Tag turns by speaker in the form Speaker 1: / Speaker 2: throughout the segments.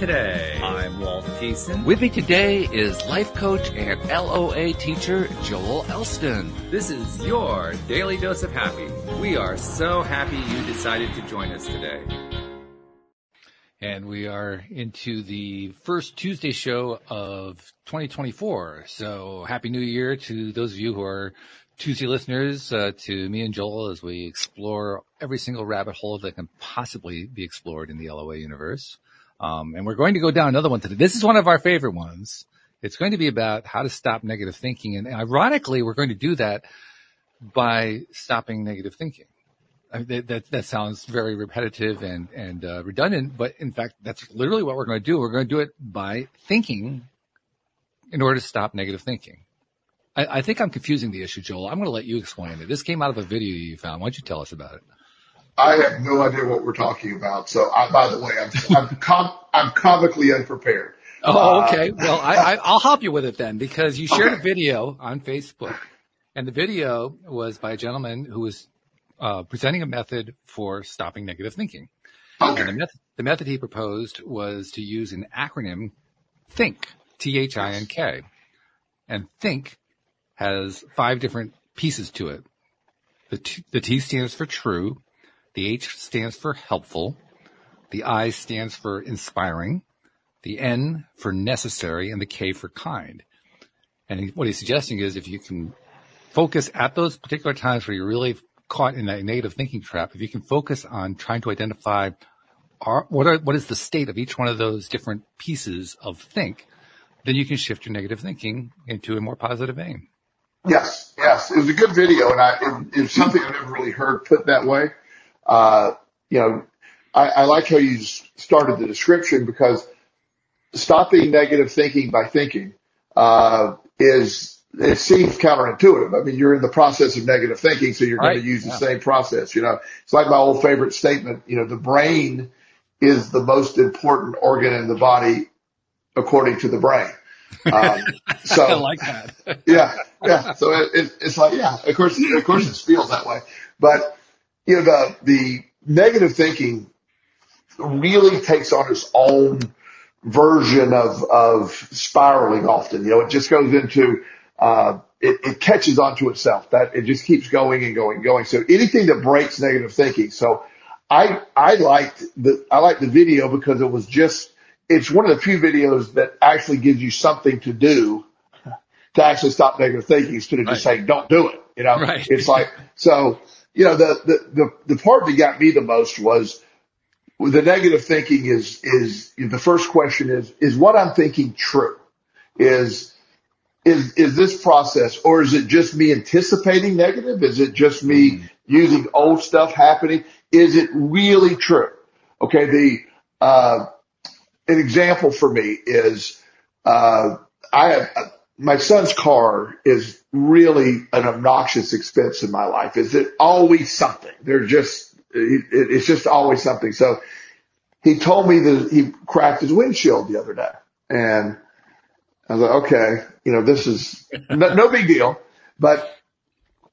Speaker 1: Welcome to LOA Today. I'm Walt Thiessen.
Speaker 2: With me today is life coach and LOA teacher Joel Elston.
Speaker 1: This is your daily dose of happy. We are so happy you decided to join us today.
Speaker 2: And we are into the first Tuesday show of 2024. So happy new year to those of you who are Tuesday listeners, uh, to me and Joel as we explore every single rabbit hole that can possibly be explored in the LOA universe. Um, and we're going to go down another one today. This is one of our favorite ones. It's going to be about how to stop negative thinking. And ironically, we're going to do that by stopping negative thinking. I mean, that, that, that sounds very repetitive and, and, uh, redundant, but in fact, that's literally what we're going to do. We're going to do it by thinking in order to stop negative thinking. I, I think I'm confusing the issue, Joel. I'm going to let you explain it. This came out of a video you found. Why don't you tell us about it?
Speaker 3: I have no idea what we're talking about. So, I, by the way, I'm I'm, com- I'm comically unprepared.
Speaker 2: Oh, okay. Uh, well, I, I, will help you with it then because you shared okay. a video on Facebook, and the video was by a gentleman who was uh, presenting a method for stopping negative thinking.
Speaker 3: Okay.
Speaker 2: The method, the method he proposed was to use an acronym, THINK, T-H-I-N-K, and THINK has five different pieces to it. The T, the T stands for true. The H stands for helpful. The I stands for inspiring. The N for necessary and the K for kind. And what he's suggesting is if you can focus at those particular times where you're really caught in a negative thinking trap, if you can focus on trying to identify are, what are, what is the state of each one of those different pieces of think, then you can shift your negative thinking into a more positive vein.
Speaker 3: Yes, yes, it was a good video, and I it, it's something I've never really heard put that way. Uh, you know, I, I like how you started the description because stopping negative thinking by thinking uh, is it seems counterintuitive. I mean, you're in the process of negative thinking, so you're right. going to use the yeah. same process. You know, it's like my old favorite statement. You know, the brain is the most important organ in the body according to the brain.
Speaker 2: Um, so I like that.
Speaker 3: yeah, yeah. So it, it, it's like, yeah, of course, of course, it feels that way. But you know, the the negative thinking really takes on its own version of of spiraling. Often, you know, it just goes into uh, it, it catches onto itself. That it just keeps going and going and going. So anything that breaks negative thinking. So I I liked the I liked the video because it was just it's one of the few videos that actually gives you something to do to actually stop negative thinking instead of just saying don't do it. You know,
Speaker 2: right.
Speaker 3: it's like so. You know, the, the the the part that got me the most was the negative thinking is is the first question is is what I'm thinking true? Is is is this process or is it just me anticipating negative? Is it just me mm-hmm. using old stuff happening? Is it really true? Okay, the uh, an example for me is uh, I have my son's car is really an obnoxious expense in my life. Is it always something? There's just it, it's just always something. So he told me that he cracked his windshield the other day, and I was like, okay, you know, this is no, no big deal, but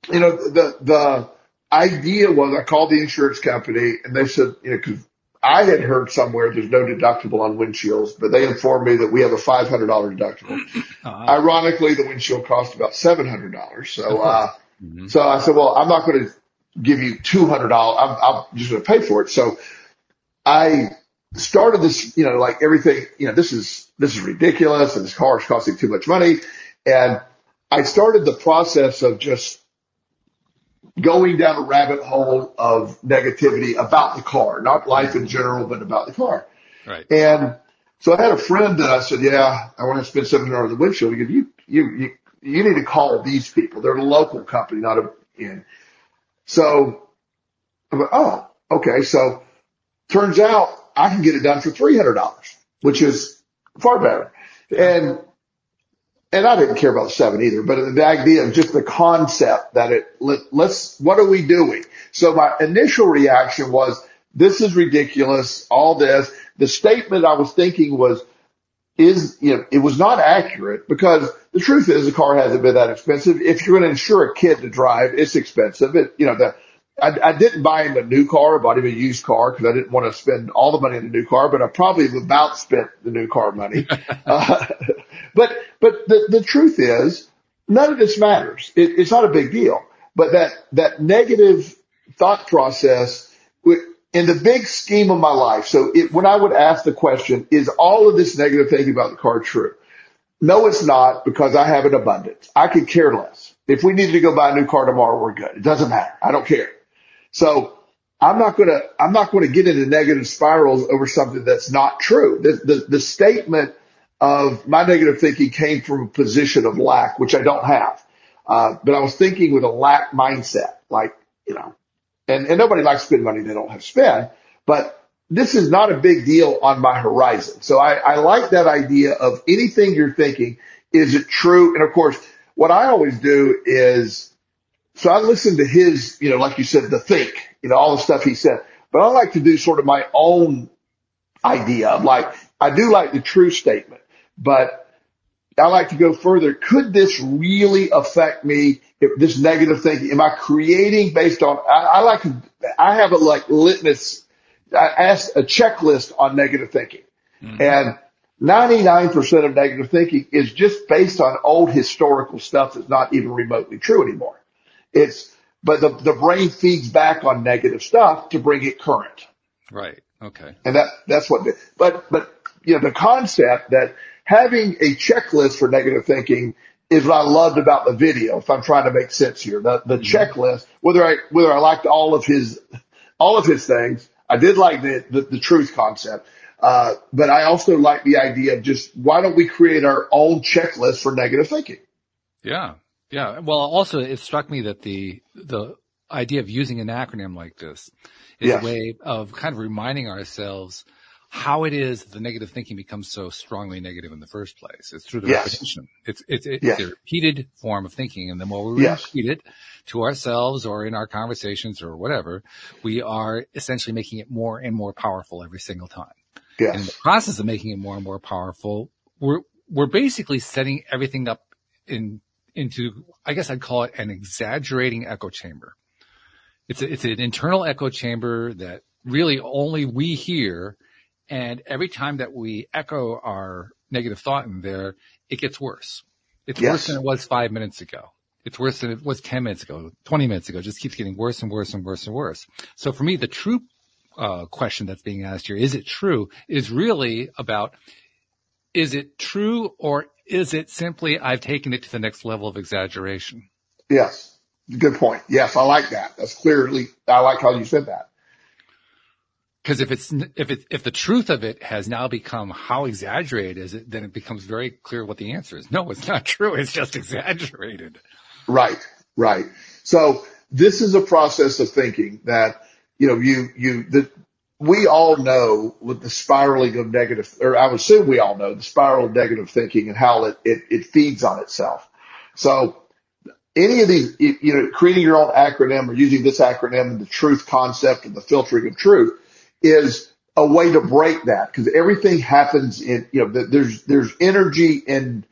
Speaker 3: you know, the the idea was I called the insurance company and they said, you know, cause I had heard somewhere there's no deductible on windshields, but they informed me that we have a $500 deductible. Uh-huh. Ironically, the windshield cost about $700. So, uh, mm-hmm. so I said, well, I'm not going to give you $200. I'm, I'm just going to pay for it. So I started this, you know, like everything, you know, this is, this is ridiculous and this car is costing too much money. And I started the process of just going down a rabbit hole of negativity about the car, not life in general, but about the car.
Speaker 2: Right.
Speaker 3: And so I had a friend that I said, yeah, I want to spend 700 on the windshield. He goes, you, you, you, you need to call these people. They're a local company, not a, in. So I'm like, oh, okay. So turns out I can get it done for $300, which is far better. And and I didn't care about seven either, but the idea of just the concept that it, let, let's, what are we doing? So my initial reaction was, this is ridiculous, all this. The statement I was thinking was, is, you know, it was not accurate because the truth is the car hasn't been that expensive. If you're going to insure a kid to drive, it's expensive. It, you know, the, I, I didn't buy him a new car. I bought him a used car because I didn't want to spend all the money on a new car, but I probably have about spent the new car money. uh, but, but the, the truth is none of this matters. It, it's not a big deal, but that, that negative thought process in the big scheme of my life. So it, when I would ask the question, is all of this negative thinking about the car true? No, it's not because I have an abundance. I could care less. If we needed to go buy a new car tomorrow, we're good. It doesn't matter. I don't care. So I'm not going to, I'm not going to get into negative spirals over something that's not true. The, the, the statement of my negative thinking came from a position of lack, which I don't have. Uh, but I was thinking with a lack mindset, like, you know, and, and nobody likes to spend money they don't have to spend, but this is not a big deal on my horizon. So I, I like that idea of anything you're thinking. Is it true? And of course, what I always do is, so I listen to his, you know, like you said, the think, you know, all the stuff he said, but I like to do sort of my own idea of like, I do like the true statement, but I like to go further. Could this really affect me? If this negative thinking, am I creating based on, I, I like, I have a like litmus I asked a checklist on negative thinking mm-hmm. and 99% of negative thinking is just based on old historical stuff that's not even remotely true anymore. It's, but the, the brain feeds back on negative stuff to bring it current.
Speaker 2: Right. Okay.
Speaker 3: And that, that's what, but, but, you know, the concept that having a checklist for negative thinking is what I loved about the video. If I'm trying to make sense here, the, the mm-hmm. checklist, whether I, whether I liked all of his, all of his things, I did like the, the, the truth concept. Uh, but I also like the idea of just why don't we create our own checklist for negative thinking?
Speaker 2: Yeah. Yeah. Well, also it struck me that the, the idea of using an acronym like this is yes. a way of kind of reminding ourselves how it is the negative thinking becomes so strongly negative in the first place. It's through the yes. repetition. It's, it's, it's yes. a repeated form of thinking. And the more we yes. repeat it to ourselves or in our conversations or whatever, we are essentially making it more and more powerful every single time. Yes. And in the process of making it more and more powerful, we're, we're basically setting everything up in, into, I guess I'd call it an exaggerating echo chamber. It's a, it's an internal echo chamber that really only we hear and every time that we echo our negative thought in there, it gets worse. It's yes. worse than it was five minutes ago. It's worse than it was 10 minutes ago, 20 minutes ago. It just keeps getting worse and worse and worse and worse. So for me, the true uh, question that's being asked here, is it true, is really about, is it true or is it simply I've taken it to the next level of exaggeration?
Speaker 3: Yes. Good point. Yes, I like that. That's clearly, I like how you said that.
Speaker 2: Because if it's if it if the truth of it has now become how exaggerated is it, then it becomes very clear what the answer is. No, it's not true. It's just exaggerated.
Speaker 3: Right, right. So this is a process of thinking that you know you you that we all know with the spiraling of negative, or I would assume we all know the spiral of negative thinking and how it it, it feeds on itself. So any of these, you know, creating your own acronym or using this acronym and the truth concept and the filtering of truth is a way to break that because everything happens in, you know, there's, there's energy in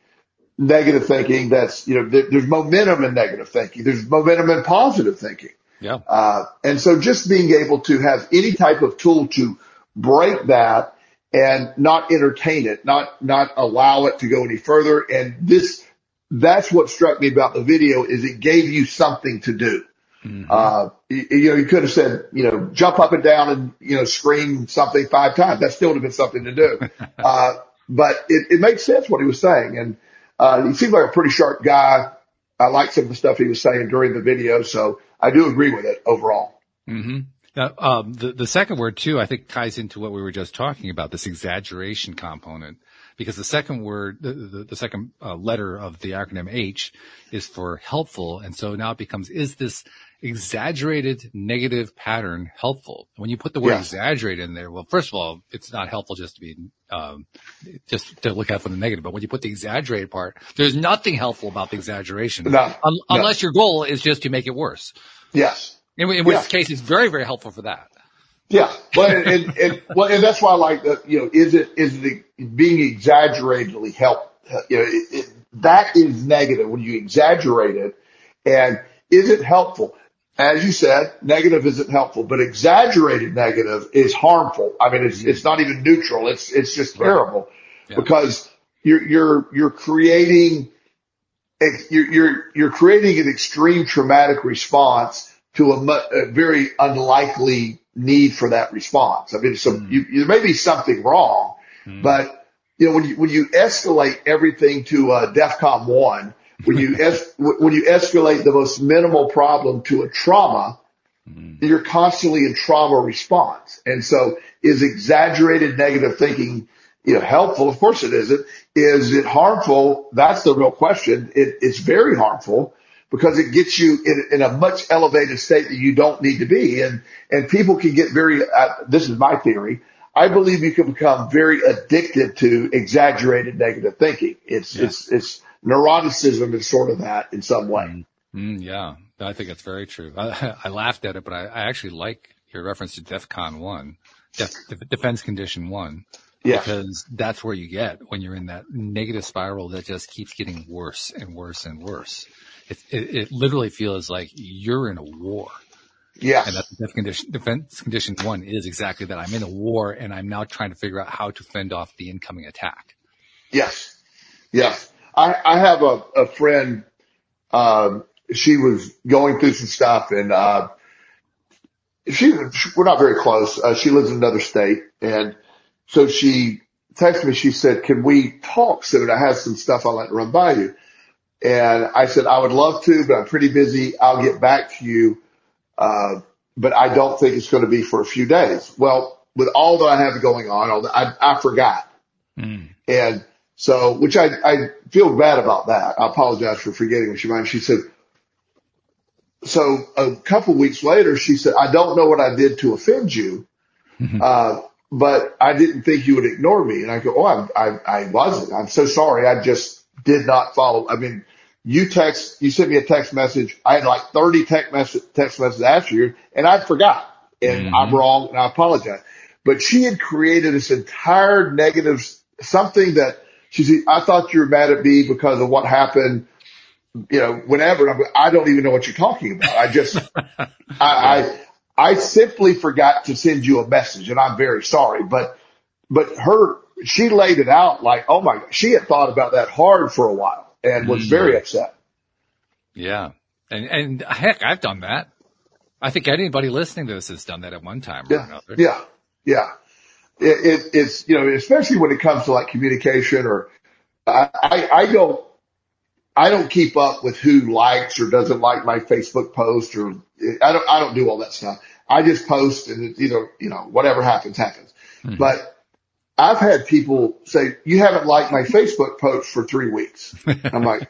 Speaker 3: negative thinking. That's, you know, there's momentum in negative thinking. There's momentum in positive thinking.
Speaker 2: Yeah. Uh,
Speaker 3: and so just being able to have any type of tool to break that and not entertain it, not, not allow it to go any further. And this, that's what struck me about the video is it gave you something to do. Mm-hmm. Uh, you, you, know, you could have said, you know, jump up and down and, you know, scream something five times. That still would have been something to do. uh, but it, it makes sense what he was saying. And, uh, he seemed like a pretty sharp guy. I like some of the stuff he was saying during the video. So I do agree with it overall.
Speaker 2: Mm-hmm. Now, um, the, the second word too, I think ties into what we were just talking about, this exaggeration component because the second word, the, the, the second uh, letter of the acronym H is for helpful. And so now it becomes, is this exaggerated negative pattern helpful? When you put the word yes. exaggerate in there, well, first of all, it's not helpful just to be, um, just to look at for the negative. But when you put the exaggerated part, there's nothing helpful about the exaggeration.
Speaker 3: No,
Speaker 2: un- no. Unless your goal is just to make it worse.
Speaker 3: Yes.
Speaker 2: In, in which case it's very, very helpful for that.
Speaker 3: Yeah, but and, and well, and that's why I like that. You know, is it is it being exaggeratedly help? You know, it, it, that is negative when you exaggerate it. And is it helpful? As you said, negative isn't helpful, but exaggerated negative is harmful. I mean, it's, it's not even neutral. It's, it's just terrible
Speaker 2: Yeah.
Speaker 3: because you're, you're, you're creating, you're, you're, you're creating an extreme traumatic response to a, mu- a very unlikely need for that response. I mean, so you, there may be something wrong,
Speaker 2: Mm.
Speaker 3: but you know, when you, when you escalate everything to uh, DEFCON one, when you es- when you escalate the most minimal problem to a trauma,
Speaker 2: Mm.
Speaker 3: you're constantly in trauma response. And so is exaggerated negative thinking, you know, helpful? Of course it isn't. Is it harmful? That's the real question. It, it's very harmful because it gets you in, in a much elevated state that you don't need to be. And, and people can get very, uh, this is my theory. I believe you can become very addicted to exaggerated negative thinking. It's,
Speaker 2: Yeah.
Speaker 3: it's, it's neuroticism is sort of that in some way.
Speaker 2: Mm, yeah, I think that's very true. I, I laughed at it, but I, I actually like your reference to DEFCON one, Def, Defense Condition one,
Speaker 3: Yeah.
Speaker 2: because that's where you get when you're in that negative spiral that just keeps getting worse and worse and worse. It, it, it literally feels like you're in a war.
Speaker 3: Yeah.
Speaker 2: And that def condition, defense condition one is exactly that. I'm in a war and I'm now trying to figure out how to fend off the incoming attack.
Speaker 3: Yes. Yes. I, I have a, a friend, um, she was going through some stuff and, uh, she, we're not very close. Uh, she lives in another state. And so she texted me, she said, can we talk soon? I have some stuff I'd like to run by you. And I said, I would love to, but I'm pretty busy. I'll get back to you. Uh, but I don't think it's going to be for a few days. Well, with all that I have going on, all that, I, I forgot.
Speaker 2: Mm.
Speaker 3: And so, which I, I feel bad about that. I apologize for forgetting what she meant. She said, so a couple weeks later, she said, I don't know what I did to offend you. Uh, but I didn't think you would ignore me. And I go, Oh, I, I, I wasn't. I'm so sorry. I just did not follow. I mean, you text, you sent me a text message. I had like 30 text message, text messages after you and I forgot and
Speaker 2: Mhm.
Speaker 3: I'm wrong and I apologize. But she had created this entire negative, something that she said, I thought you were mad at me because of what happened, you know, whenever. I'm, I don't even know what you're talking about. I just, I, I, I simply forgot to send you a message and I'm very sorry, but, but her, she laid it out like, oh my, god, she had thought about that hard for a while and was
Speaker 2: Mhm.
Speaker 3: very upset.
Speaker 2: Yeah. And, and heck, I've done that. I think anybody listening to this has done that at one time or
Speaker 3: Yeah.
Speaker 2: another.
Speaker 3: Yeah. Yeah. It, it, it's, you know, especially when it comes to like communication or I, I, I don't, I don't keep up with who likes or doesn't like my Facebook post or I don't, I don't do all that stuff. I just post and it's either, you know, whatever happens, happens.
Speaker 2: Mhm.
Speaker 3: But I've had people say, you haven't liked my Facebook post for three weeks. I'm like,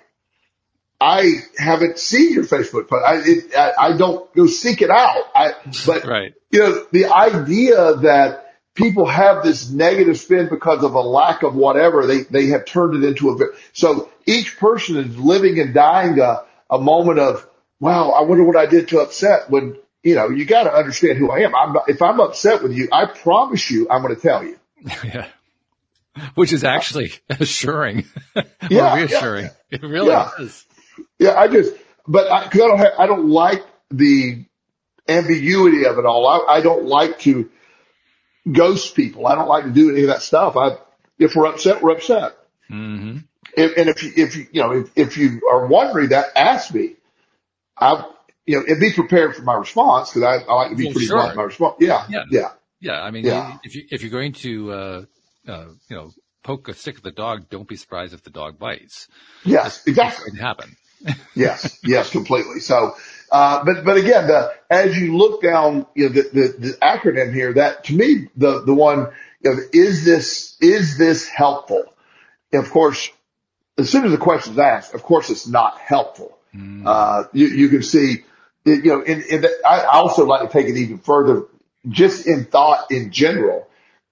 Speaker 3: I haven't seen your Facebook post. I, it, I, I don't go seek it out. I, but
Speaker 2: Right.
Speaker 3: you know, the idea that people have this negative spin because of a lack of whatever, they, they have turned it into a, so each person is living and dying a, a moment of, wow, I wonder what I did to upset when, you know, you got to understand who I am. I'm if I'm upset with you, I promise you, I'm going to tell you.
Speaker 2: Yeah. Which is actually assuring or
Speaker 3: Yeah,
Speaker 2: reassuring. It really
Speaker 3: Yeah.
Speaker 2: is.
Speaker 3: Yeah, I just, but I, cause I don't have, I don't like the ambiguity of it all. I, I don't like to ghost people. I don't like to do any of that stuff. I, if we're upset, we're upset.
Speaker 2: hmm
Speaker 3: If, and if you, if you, you know, if, if you are wondering that, ask me. I, you know, and be prepared for my response because I, I like to be
Speaker 2: Well,
Speaker 3: pretty
Speaker 2: sure.
Speaker 3: blunt in my response. Yeah.
Speaker 2: Yeah.
Speaker 3: Yeah.
Speaker 2: Yeah. I mean,
Speaker 3: Yeah.
Speaker 2: if you, if you're going to, uh, uh, you know, poke a stick at the dog, don't be surprised if the dog bites.
Speaker 3: Yes,
Speaker 2: It's
Speaker 3: exactly.
Speaker 2: going to happen.
Speaker 3: Yes, yes, completely. So, uh, but, but again, the, as you look down, you know, the, the, the acronym here, that to me, the, the one, you know, is this, is this helpful? And of course, as soon as the question is asked, of course, it's not helpful.
Speaker 2: Mm.
Speaker 3: Uh, you, you can see, you know, in, in the, I also like to take it even further, just in thought in general.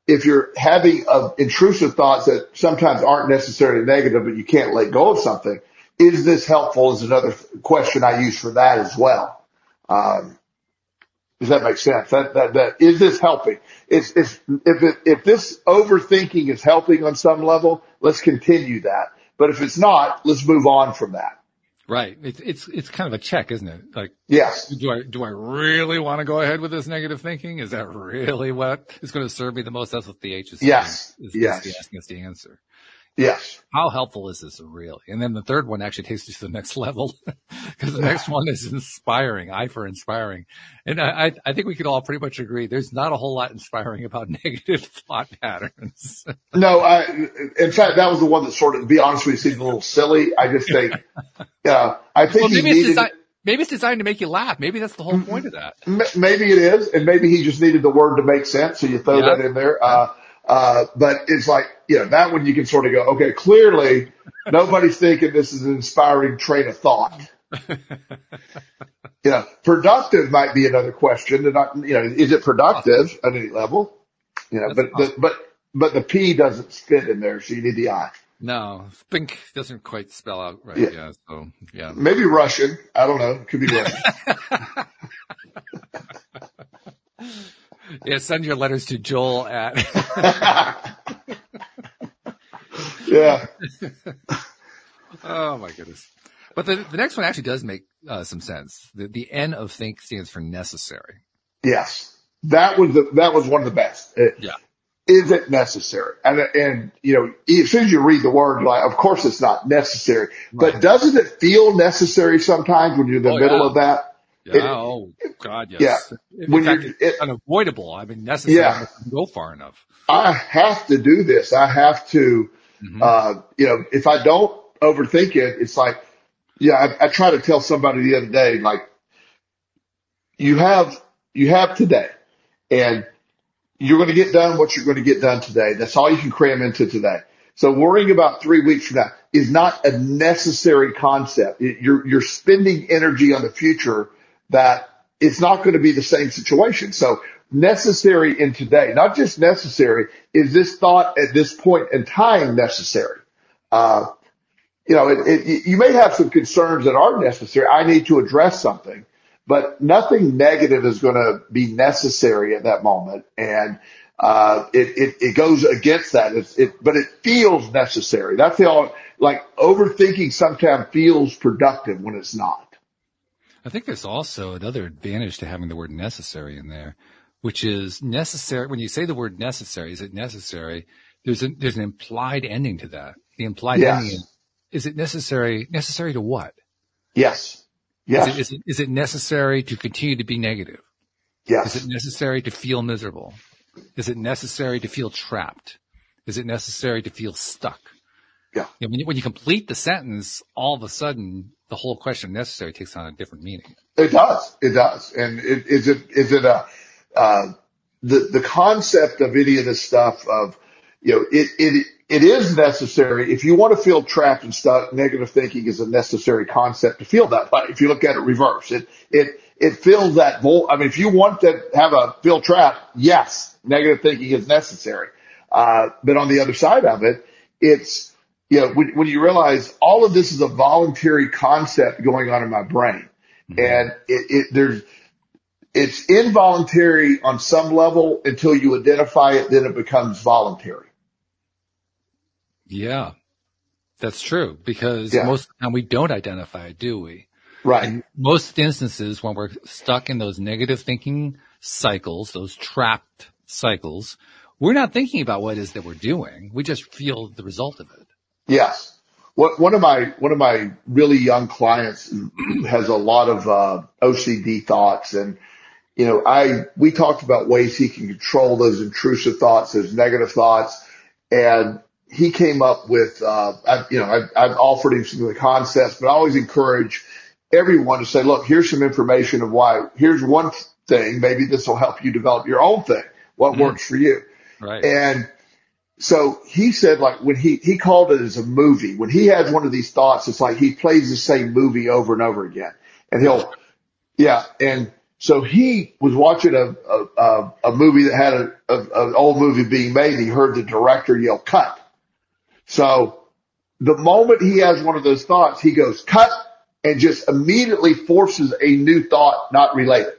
Speaker 3: If you're having uh, intrusive thoughts that sometimes aren't necessarily negative, but you can't let go of something, is this helpful is another question I use for that as well. Um, does that make sense? That, that, that, is this helping? It's, it's, if it, if this overthinking is helping on some level, let's continue that. But if it's not, let's move on from that.
Speaker 2: Right. It's it's it's kind of a check, isn't it? Like,
Speaker 3: Yes.
Speaker 2: do I do I really want to go ahead with this negative thinking? Is that really what is going to serve me the most? That's what the H is.
Speaker 3: Yes.
Speaker 2: Is,
Speaker 3: Yes.
Speaker 2: is asking us to answer.
Speaker 3: Yes.
Speaker 2: How helpful is this really? And then the third one actually takes you to the next level because the next one is inspiring. I for inspiring. And I, I, I think we could all pretty much agree there's not a whole lot inspiring about negative thought patterns.
Speaker 3: No, I, in fact, that was the one that sort of, to be honest with you, seemed a little silly. I just think, yeah, I think
Speaker 2: well,
Speaker 3: he
Speaker 2: maybe it's,
Speaker 3: needed,
Speaker 2: desi- maybe it's designed to make you laugh. Maybe that's the whole point of that.
Speaker 3: maybe it is, and maybe he just needed the word to make sense. So you throw
Speaker 2: Yeah.
Speaker 3: that in there. Uh, uh, but it's like, you know, that one you can sort of go, okay, clearly nobody's thinking this is an inspiring train of thought. You know, productive might be another question. And not, you know, is it productive at any level? You know,
Speaker 2: That's
Speaker 3: but, the, but, but the P doesn't fit in there. So you need the I.
Speaker 2: No, think doesn't quite spell out right.
Speaker 3: Yeah.
Speaker 2: Yeah. So yeah.
Speaker 3: Maybe Russian. I don't know. Could be Russian.
Speaker 2: Yeah. Send your letters to Joel at.
Speaker 3: yeah.
Speaker 2: oh my goodness. But the, the next one actually does make uh, some sense. The, the N of think stands for necessary.
Speaker 3: Yes. That was the, that was one of the best. It-
Speaker 2: Yeah.
Speaker 3: Is it necessary? And, and, you know, as soon as you read the word, like, of course it's not necessary, but doesn't it feel necessary sometimes when you're in the
Speaker 2: Oh,
Speaker 3: middle
Speaker 2: yeah.
Speaker 3: of that?
Speaker 2: Yeah.
Speaker 3: It-
Speaker 2: oh God. Yes.
Speaker 3: Yeah.
Speaker 2: In
Speaker 3: When
Speaker 2: fact,
Speaker 3: you're- it-
Speaker 2: unavoidable. I mean, necessary.
Speaker 3: Yeah.
Speaker 2: Go far enough.
Speaker 3: I have to do this. I have to,
Speaker 2: Mhm.
Speaker 3: uh, you know, if I don't overthink it, it's like, yeah, I, I try to tell somebody the other day, like, you have, you have today and you're going to get done what you're going to get done today. That's all you can cram into today. So worrying about three weeks from now is not a necessary concept. You're, you're spending energy on the future that it's not going to be the same situation. So necessary in today, not just necessary, is this thought at this point in time necessary? Uh, you know, it, it, you may have some concerns that are necessary. I need to address something, but nothing negative is going to be necessary at that moment. And, uh, it, it, it goes against that. It's, it, but it feels necessary. That's the all, like overthinking sometimes feels productive when it's not.
Speaker 2: I think there's also another advantage to having the word necessary in there, which is necessary. When you say the word necessary, is it necessary? There's a, there's an implied ending to that. The implied
Speaker 3: Yes.
Speaker 2: ending is, is it necessary? Necessary to what?
Speaker 3: Yes.
Speaker 2: Is
Speaker 3: Yes.
Speaker 2: it, is it, is it necessary to continue to be negative?
Speaker 3: yes.
Speaker 2: Is it necessary to feel miserable? Is it necessary to feel trapped? Is it necessary to feel stuck?
Speaker 3: Yeah.
Speaker 2: You know, when, you, when you complete the sentence, all of a sudden the whole question necessary takes on a different meaning.
Speaker 3: It does. It does. And it, is it, is it a, uh, the, the concept of any of this stuff of, you know, it, it, it is necessary. If you want to feel trapped and stuck, negative thinking is a necessary concept to feel that way. If you look at it reverse, it, it, it fills that void. I mean, if you want to have a feel trapped, yes, negative thinking is necessary. Uh, but on the other side of it, it's, you know, when, when you realize all of this is a voluntary concept going on in my brain mm-hmm. and it, it, there's, it's involuntary on some level until you identify it, then it becomes voluntary.
Speaker 2: Yeah, that's true because
Speaker 3: Yeah.
Speaker 2: most of the time we don't identify it, do we?
Speaker 3: Right.
Speaker 2: In most instances, when we're stuck in those negative thinking cycles, those trapped cycles, we're not thinking about what it is that we're doing. We just feel the result of it.
Speaker 3: Yes. What, one of my, one of my really young clients has a lot of, uh, OCD thoughts and, you know, I, we talked about ways he can control those intrusive thoughts, those negative thoughts. And he came up with, uh, I, you know, I've, I've offered him some of the concepts, but I always encourage everyone to say, look, here's some information of why, here's one thing. Maybe this will help you develop your own thing. What
Speaker 2: Mhm.
Speaker 3: works for you?
Speaker 2: Right.
Speaker 3: And so he said like when he, he called it as a movie, when he has one of these thoughts, it's like he plays the same movie over and over again and he'll, yeah. And so he was watching a, a, a, movie that had a, a, an old movie being made. And he heard the director yell cut. So the moment he has one of those thoughts, he goes cut and just immediately forces a new thought not related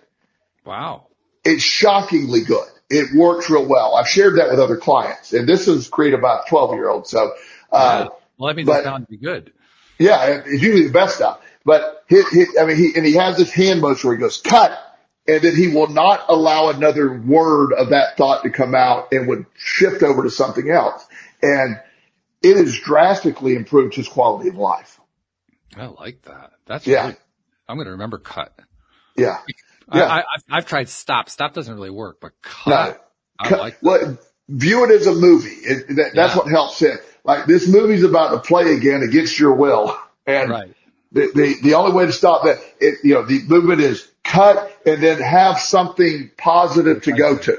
Speaker 2: wow.
Speaker 3: it's shockingly good. It works real well. I've shared that with other clients and this is created by a 12 year old. So, uh,
Speaker 2: well, that means
Speaker 3: but-
Speaker 2: to be good.
Speaker 3: yeah, it's usually the best stuff. But he, he, I mean, he, and he has this hand motion where he goes, cut. And then he will not allow another word of that thought to come out and would shift over to something else. And it has drastically improved his quality of life.
Speaker 2: I like that. That's
Speaker 3: Yeah.
Speaker 2: really, I'm going to remember cut.
Speaker 3: Yeah.
Speaker 2: I,
Speaker 3: Yeah.
Speaker 2: I, I've, I've tried stop. Stop doesn't really work, but
Speaker 3: No.
Speaker 2: cut. I
Speaker 3: Cut-
Speaker 2: like
Speaker 3: well, view it as a movie. It, that, that's
Speaker 2: Yeah.
Speaker 3: what helps it. Like this movie's about to play again against your will. And
Speaker 2: right.
Speaker 3: the, the, the only way to stop that, it, you know, the movement is cut and then have something positive to go to.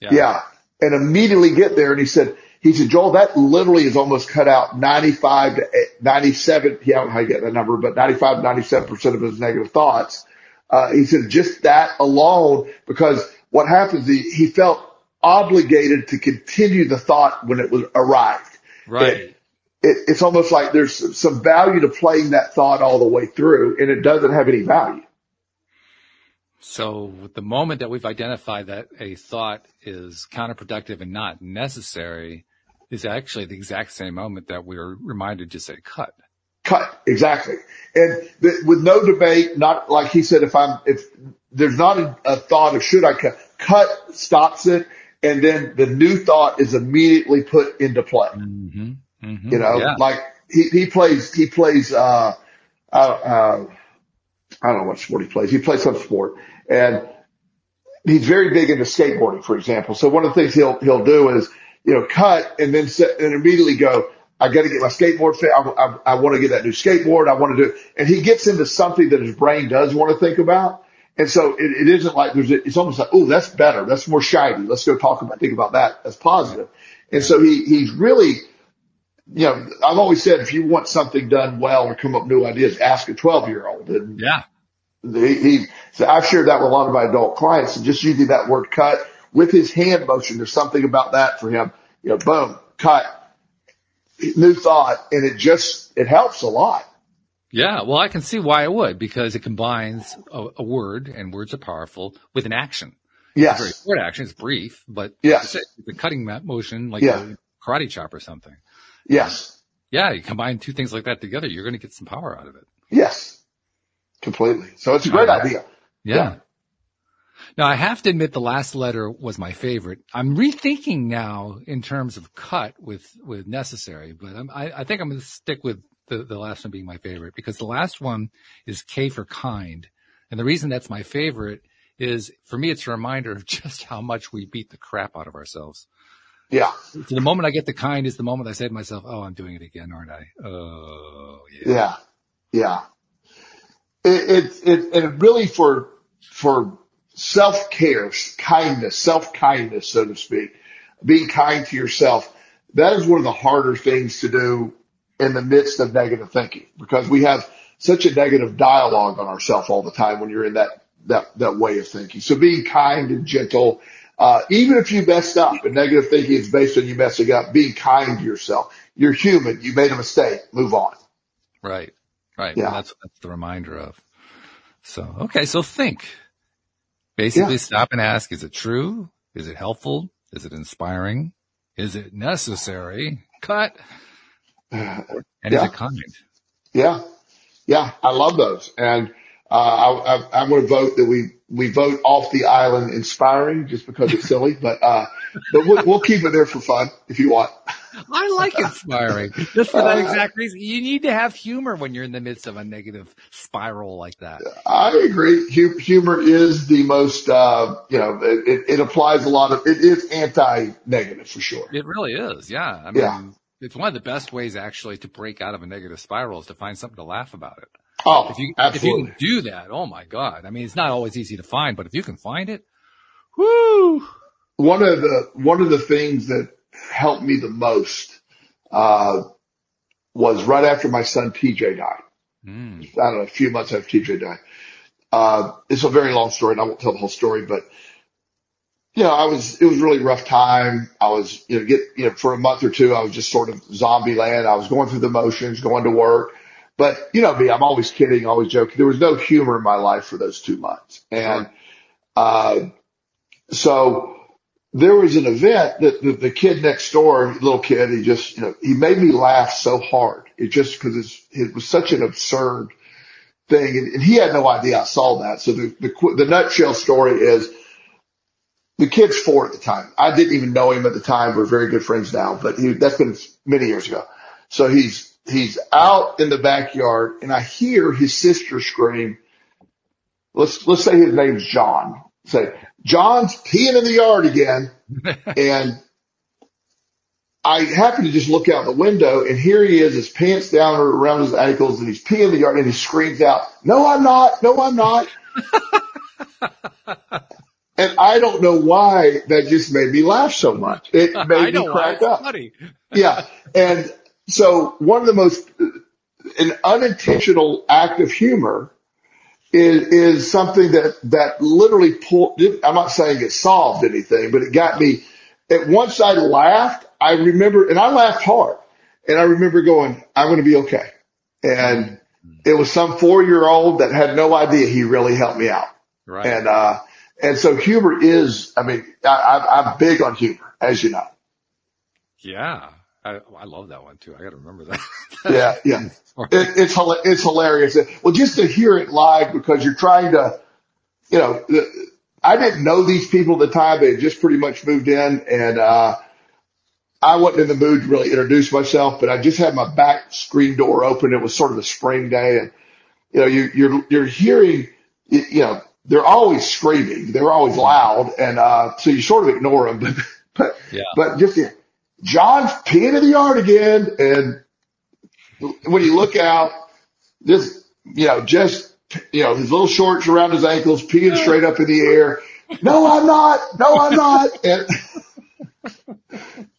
Speaker 3: Yeah. And immediately get there. And he said, he said, Joel, that literally is almost cut out 95 to 97. Yeah, I don't know how you get that number, but 95, to 97% of his negative thoughts. Uh, he said just that alone, because what happens, he, he felt obligated to continue the thought when it was arrived.
Speaker 2: Right.
Speaker 3: It, it's almost like there's some value to playing that thought all the way through and it doesn't have any value.
Speaker 2: So the moment that we've identified that a thought is counterproductive and not necessary is actually the exact same moment that we are reminded to say cut.
Speaker 3: Cut. Exactly. And the, with no debate, not like he said, if I'm, if there's not a, a thought of should I cut, cut stops it. And then the new thought is immediately put into play.
Speaker 2: Mm-hmm. Mm-hmm.
Speaker 3: You know,
Speaker 2: yeah.
Speaker 3: like he, he plays, he plays, uh, uh, uh, I don't know what sport he plays. He plays some sport and he's very big into skateboarding, for example. So one of the things he'll, he'll do is, you know, cut and then set, and immediately go, I got to get my skateboard fit. I, I, I want to get that new skateboard. I want to do it. And he gets into something that his brain does want to think about. And so it, it isn't like there's, a, it's almost like, oh, that's better. That's more shiny. Let's go talk about, think about that. That's positive. And so he, he's really, you know, I've always said if you want something done well or come up with new ideas, ask a 12 year old. And
Speaker 2: Yeah.
Speaker 3: he, he so I've shared that with a lot of my adult clients and just using that word cut with his hand motion. There's something about that for him. You know, boom, cut, new thought. And it just, it helps a lot.
Speaker 2: Yeah. Well, I can see why it would because it combines a, a word and words are powerful with an action. It's a very
Speaker 3: Yes.
Speaker 2: short action. It's brief, but
Speaker 3: Yes.
Speaker 2: it's a, cutting motion like
Speaker 3: Yeah.
Speaker 2: a karate chop or something.
Speaker 3: Yes.
Speaker 2: Yeah. You combine two things like that together, you're going to get some power out of it.
Speaker 3: Yes. Completely. So it's a great
Speaker 2: Yeah.
Speaker 3: idea.
Speaker 2: Yeah.
Speaker 3: Yeah.
Speaker 2: Now I have to admit the last letter was my favorite. I'm rethinking now in terms of cut with, with necessary, but I'm, I, I think I'm going to stick with the, the last one being my favorite because the last one is K for kind. And the reason that's my favorite is for me, it's a reminder of just how much we beat the crap out of ourselves.
Speaker 3: Yeah.
Speaker 2: So the moment I get the kind is the moment I say to myself, Oh, I'm doing it again, aren't I? Oh, yeah.
Speaker 3: Yeah. Yeah. It, it, it, and really for, for self care, kindness, self kindness, so to speak, being kind to yourself, that is one of the harder things to do in the midst of negative thinking because we have such a negative dialogue on ourselves all the time when you're in that, that, that way of thinking. So being kind and gentle, uh, even if you messed up and negative thinking is based on you messing up, being kind to yourself. You're human. You made a mistake. Move on.
Speaker 2: Right. Right.
Speaker 3: Yeah.
Speaker 2: That's, that's the reminder of. So, okay. So think. Basically
Speaker 3: Yeah.
Speaker 2: stop and ask, is it true? Is it helpful? Is it inspiring? Is it necessary? Cut. And is it kind?
Speaker 3: Yeah. Yeah. I love those. And, uh, I, I, I'm going to vote that we, we vote off the island inspiring just because it's silly, but, uh, but we'll, we'll keep it there for fun if you want.
Speaker 2: I like inspiring. Just for that
Speaker 3: Uh,
Speaker 2: exact reason. You need to have humor when you're in the midst of a negative spiral like that.
Speaker 3: I agree. Hu- Humor is the most, uh, you know, it, it, it applies a lot of, it is anti-negative for sure.
Speaker 2: It really is. Yeah. I mean,
Speaker 3: Yeah.
Speaker 2: it's one of the best ways actually to break out of a negative spiral is to find something to laugh about it.
Speaker 3: Oh,
Speaker 2: If you, if you can do that, oh my God. I mean, it's not always easy to find, but if you can find it, whoo.
Speaker 3: one of the one of the things that helped me the most uh, was right after my son TJ died.
Speaker 2: Mm,
Speaker 3: I don't know, a few months after TJ died. Uh, it's a very long story, and I won't tell the whole story, but you know, I was it was a really rough time. I was you know get you know for a month or two, I was just sort of zombie land. I was going through the motions, going to work. But you know me, I'm always kidding, always joking. There was no humor in my life for those two months. And, uh, so there was an event that the, the kid next door, little kid, he just, you know, he made me laugh so hard. It just, cause it was such an absurd thing, and, and he had no idea I saw that. So the, the the nutshell story is the kid's four at the time. I didn't even know him at the time. We're very good friends now, but he, that's been many years ago. So he's, he's out in the backyard and I hear his sister scream. Let's, let's say his name's John. Say, John's peeing in the yard again. and I happen to just look out the window and here he is, his pants down around his ankles and he's peeing in the yard and he screams out, no, I'm not. No, I'm not. And I don't know why that just made me laugh so much. It made me crack up.
Speaker 2: Funny.
Speaker 3: yeah. And so one of the most, an unintentional act of humor is, is something that, that literally pulled, I'm not saying it solved anything, but it got me, at once I laughed, I remember, and I laughed hard and I remember going, I'm going to be okay. And it was some four year old that had no idea he really helped me out.
Speaker 2: Right.
Speaker 3: And, uh, and so humor is, I mean, I, I'm big on humor, as you know.
Speaker 2: Yeah. I, I love that one too. I got to remember that.
Speaker 3: yeah. Yeah. It, it's, it's hilarious. Well, just to hear it live because you're trying to, you know, I didn't know these people at the time. They had just pretty much moved in and, uh, I wasn't in the mood to really introduce myself, but I just had my back screen door open. It was sort of a spring day and, you know, you, you're, you're hearing, you know, they're always screaming. They're always loud. And, uh, so you sort of ignore them, but, but, yeah. but just, yeah, John's peeing in the yard again. And when you look out, just, you know, just, you know, his little shorts around his ankles, peeing straight up in the air. No, I'm not. No, I'm not. And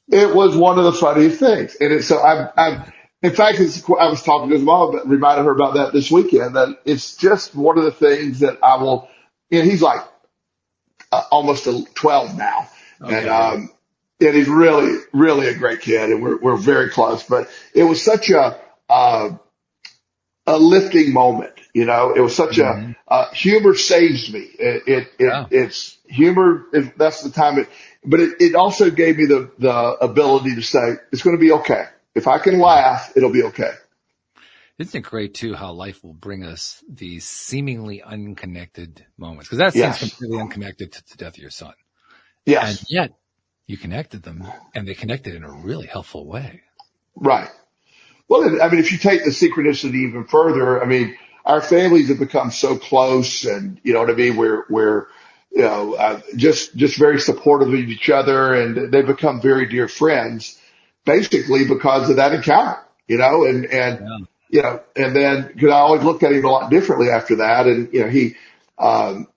Speaker 3: it was one of the funniest things. And it, so I've, I've, in fact, I was talking to his mom, but reminded her about that this weekend, that it's just one of the things that I will, and he's like uh, almost a 12 now. Okay. And, um, and he's really, really a great kid and we're, we're very close, but it was such a, uh, a lifting moment. You know, it was such mm-hmm. a, uh, humor saves me. It, it, it yeah. it's humor. It, that's the time it, but it, it also gave me the, the ability to say, it's going to be okay. If I can laugh, it'll be okay.
Speaker 2: Isn't it great too how life will bring us these seemingly unconnected moments? Because that
Speaker 3: yes.
Speaker 2: seems completely unconnected to the death of your son.
Speaker 3: Yes.
Speaker 2: And yet you connected them and they connected in a really helpful way.
Speaker 3: Right. Well, I mean, if you take the synchronicity even further, I mean, our families have become so close and you know what I mean? We're, we're, you know, uh, just, just very supportive of each other and they've become very dear friends basically because of that encounter, you know, and, and, yeah you know, and then cause I always looked at him a lot differently after that. And, you know, he, um,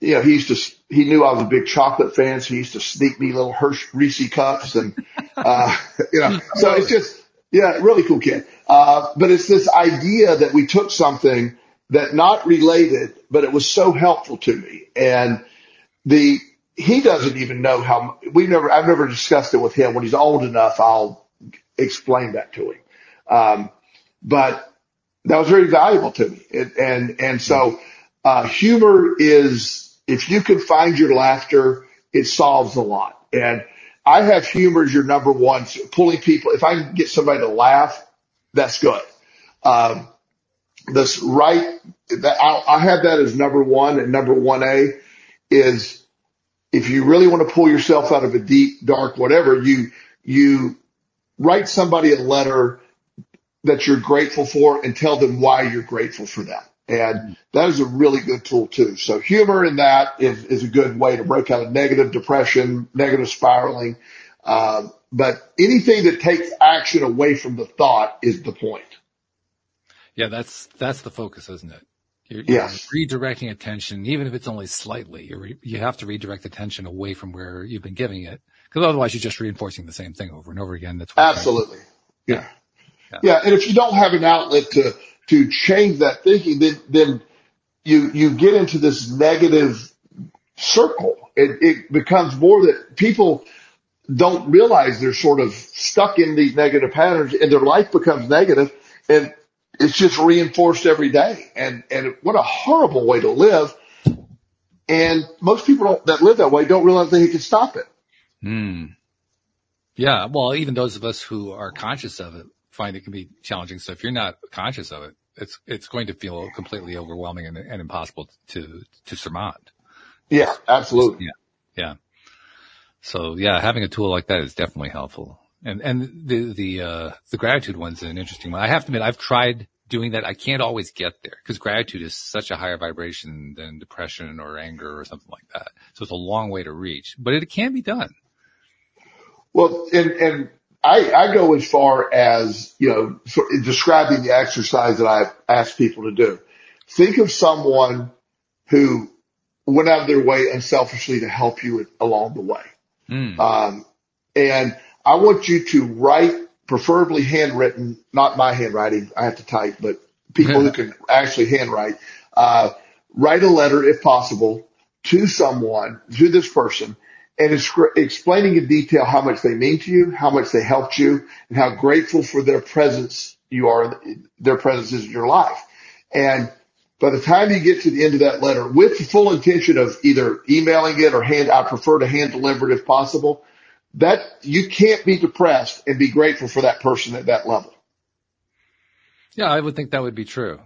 Speaker 3: you know, he used to, he knew I was a big chocolate fan. So he used to sneak me little Hershey Reese cups and, uh, you know, so it's just, yeah, really cool kid. Uh, but it's this idea that we took something that not related, but it was so helpful to me. And the, he doesn't even know how we never, I've never discussed it with him. When he's old enough, I'll explain that to him. Um, but that was very valuable to me. It, and, and so, uh, humor is, if you can find your laughter, it solves a lot. And I have humor as your number one, so pulling people. If I can get somebody to laugh, that's good. Um, this right, that I, I have that as number one and number one A is if you really want to pull yourself out of a deep, dark, whatever, you, you write somebody a letter that you're grateful for and tell them why you're grateful for them. And that is a really good tool too. So humor in that is, is a good way to break out of negative depression, negative spiraling. Uh, but anything that takes action away from the thought is the point.
Speaker 2: Yeah, that's, that's the focus, isn't it? You're,
Speaker 3: you're yes.
Speaker 2: redirecting attention, even if it's only slightly, you you have to redirect attention away from where you've been giving it. Cause otherwise you're just reinforcing the same thing over and over again. That's
Speaker 3: absolutely. Yeah. Yeah. yeah. And if you don't have an outlet to, to change that thinking, then, then you, you get into this negative circle. It, it becomes more that people don't realize they're sort of stuck in these negative patterns and their life becomes negative and it's just reinforced every day. And, and what a horrible way to live. And most people that live that way don't realize that they can stop it.
Speaker 2: Hmm. Yeah. Well, even those of us who are conscious of it find it can be challenging. So if you're not conscious of it, it's, it's going to feel completely overwhelming and, and impossible to, to surmount.
Speaker 3: Yeah, absolutely.
Speaker 2: Yeah. Yeah. So yeah, having a tool like that is definitely helpful. And, and the, the, uh, the gratitude one's an interesting one. I have to admit, I've tried doing that. I can't always get there because gratitude is such a higher vibration than depression or anger or something like that. So it's a long way to reach, but it can be done.
Speaker 3: Well, and, and I, I go as far as, you know, describing the exercise that I ask people to do. Think of someone who went out of their way unselfishly to help you along the way. Mm. Um, and I want you to write, preferably handwritten, not my handwriting. I have to type, but people who can actually handwrite, uh, write a letter if possible to someone, to this person and explaining in detail how much they mean to you, how much they helped you and how grateful for their presence you are, their presence is in your life. And by the time you get to the end of that letter with the full intention of either emailing it or hand, I prefer to hand deliver it if possible, that you can't be depressed and be grateful for that person at that level.
Speaker 2: Yeah, I would think that would be true.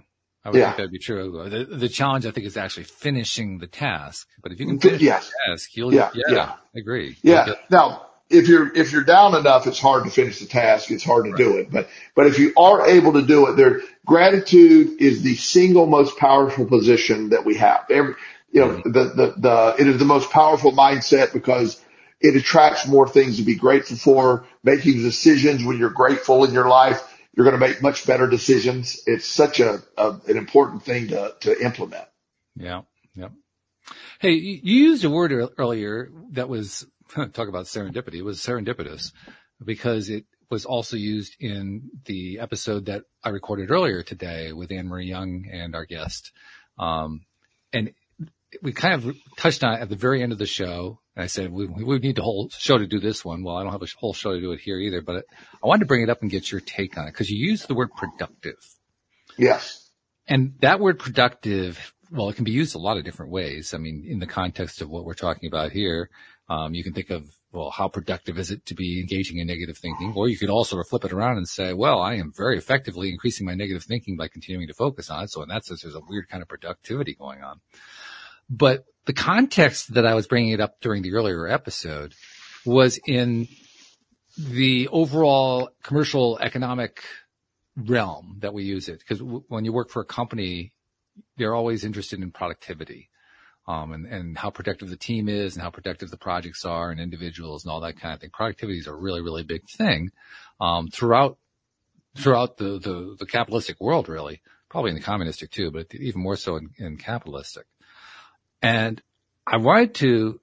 Speaker 2: I would yeah. think that'd be true. The, the challenge, I think, is actually finishing the task. But if you can finish yes. the task, you'll, yeah, yeah, yeah. I agree.
Speaker 3: Yeah. Get, now, if you're, if you're down enough, it's hard to finish the task. It's hard to right. do it. But, but if you are able to do it, there, gratitude is the single most powerful position that we have. Every, you know, mm-hmm. the, the, the, it is the most powerful mindset because it attracts more things to be grateful for, making decisions when you're grateful in your life you're going to make much better decisions. It's such a, a an important thing to, to implement.
Speaker 2: Yeah. Yeah. Hey, you used a word earlier that was talk about serendipity. It was serendipitous because it was also used in the episode that I recorded earlier today with Anne Marie Young and our guest. Um, and we kind of touched on it at the very end of the show. And I said, we, we need the whole show to do this one. Well, I don't have a whole show to do it here either, but I wanted to bring it up and get your take on it because you used the word productive.
Speaker 3: Yes.
Speaker 2: And that word productive, well, it can be used a lot of different ways. I mean, in the context of what we're talking about here, um, you can think of, well, how productive is it to be engaging in negative thinking? Or you could also flip it around and say, well, I am very effectively increasing my negative thinking by continuing to focus on it. So in that sense, there's a weird kind of productivity going on. But the context that I was bringing it up during the earlier episode was in the overall commercial economic realm that we use it. Because w- when you work for a company, they're always interested in productivity. Um, and, and how productive the team is and how productive the projects are and individuals and all that kind of thing. Productivity is a really, really big thing, um, throughout, throughout the, the, the capitalistic world, really. Probably in the communistic too, but even more so in, in capitalistic. And I wanted to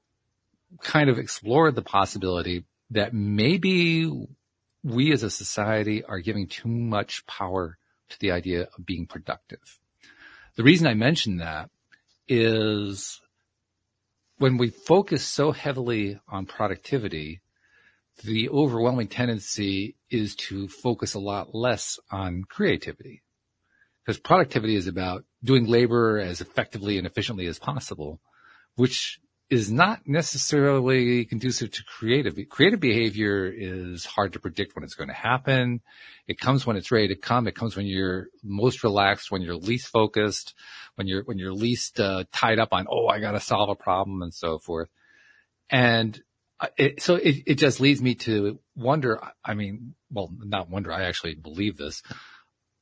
Speaker 2: kind of explore the possibility that maybe we as a society are giving too much power to the idea of being productive. The reason I mention that is when we focus so heavily on productivity, the overwhelming tendency is to focus a lot less on creativity. Because productivity is about doing labor as effectively and efficiently as possible, which is not necessarily conducive to creative. Creative behavior is hard to predict when it's going to happen. It comes when it's ready to come. It comes when you're most relaxed, when you're least focused, when you're, when you're least uh, tied up on, oh, I got to solve a problem and so forth. And it, so it, it just leads me to wonder. I mean, well, not wonder. I actually believe this.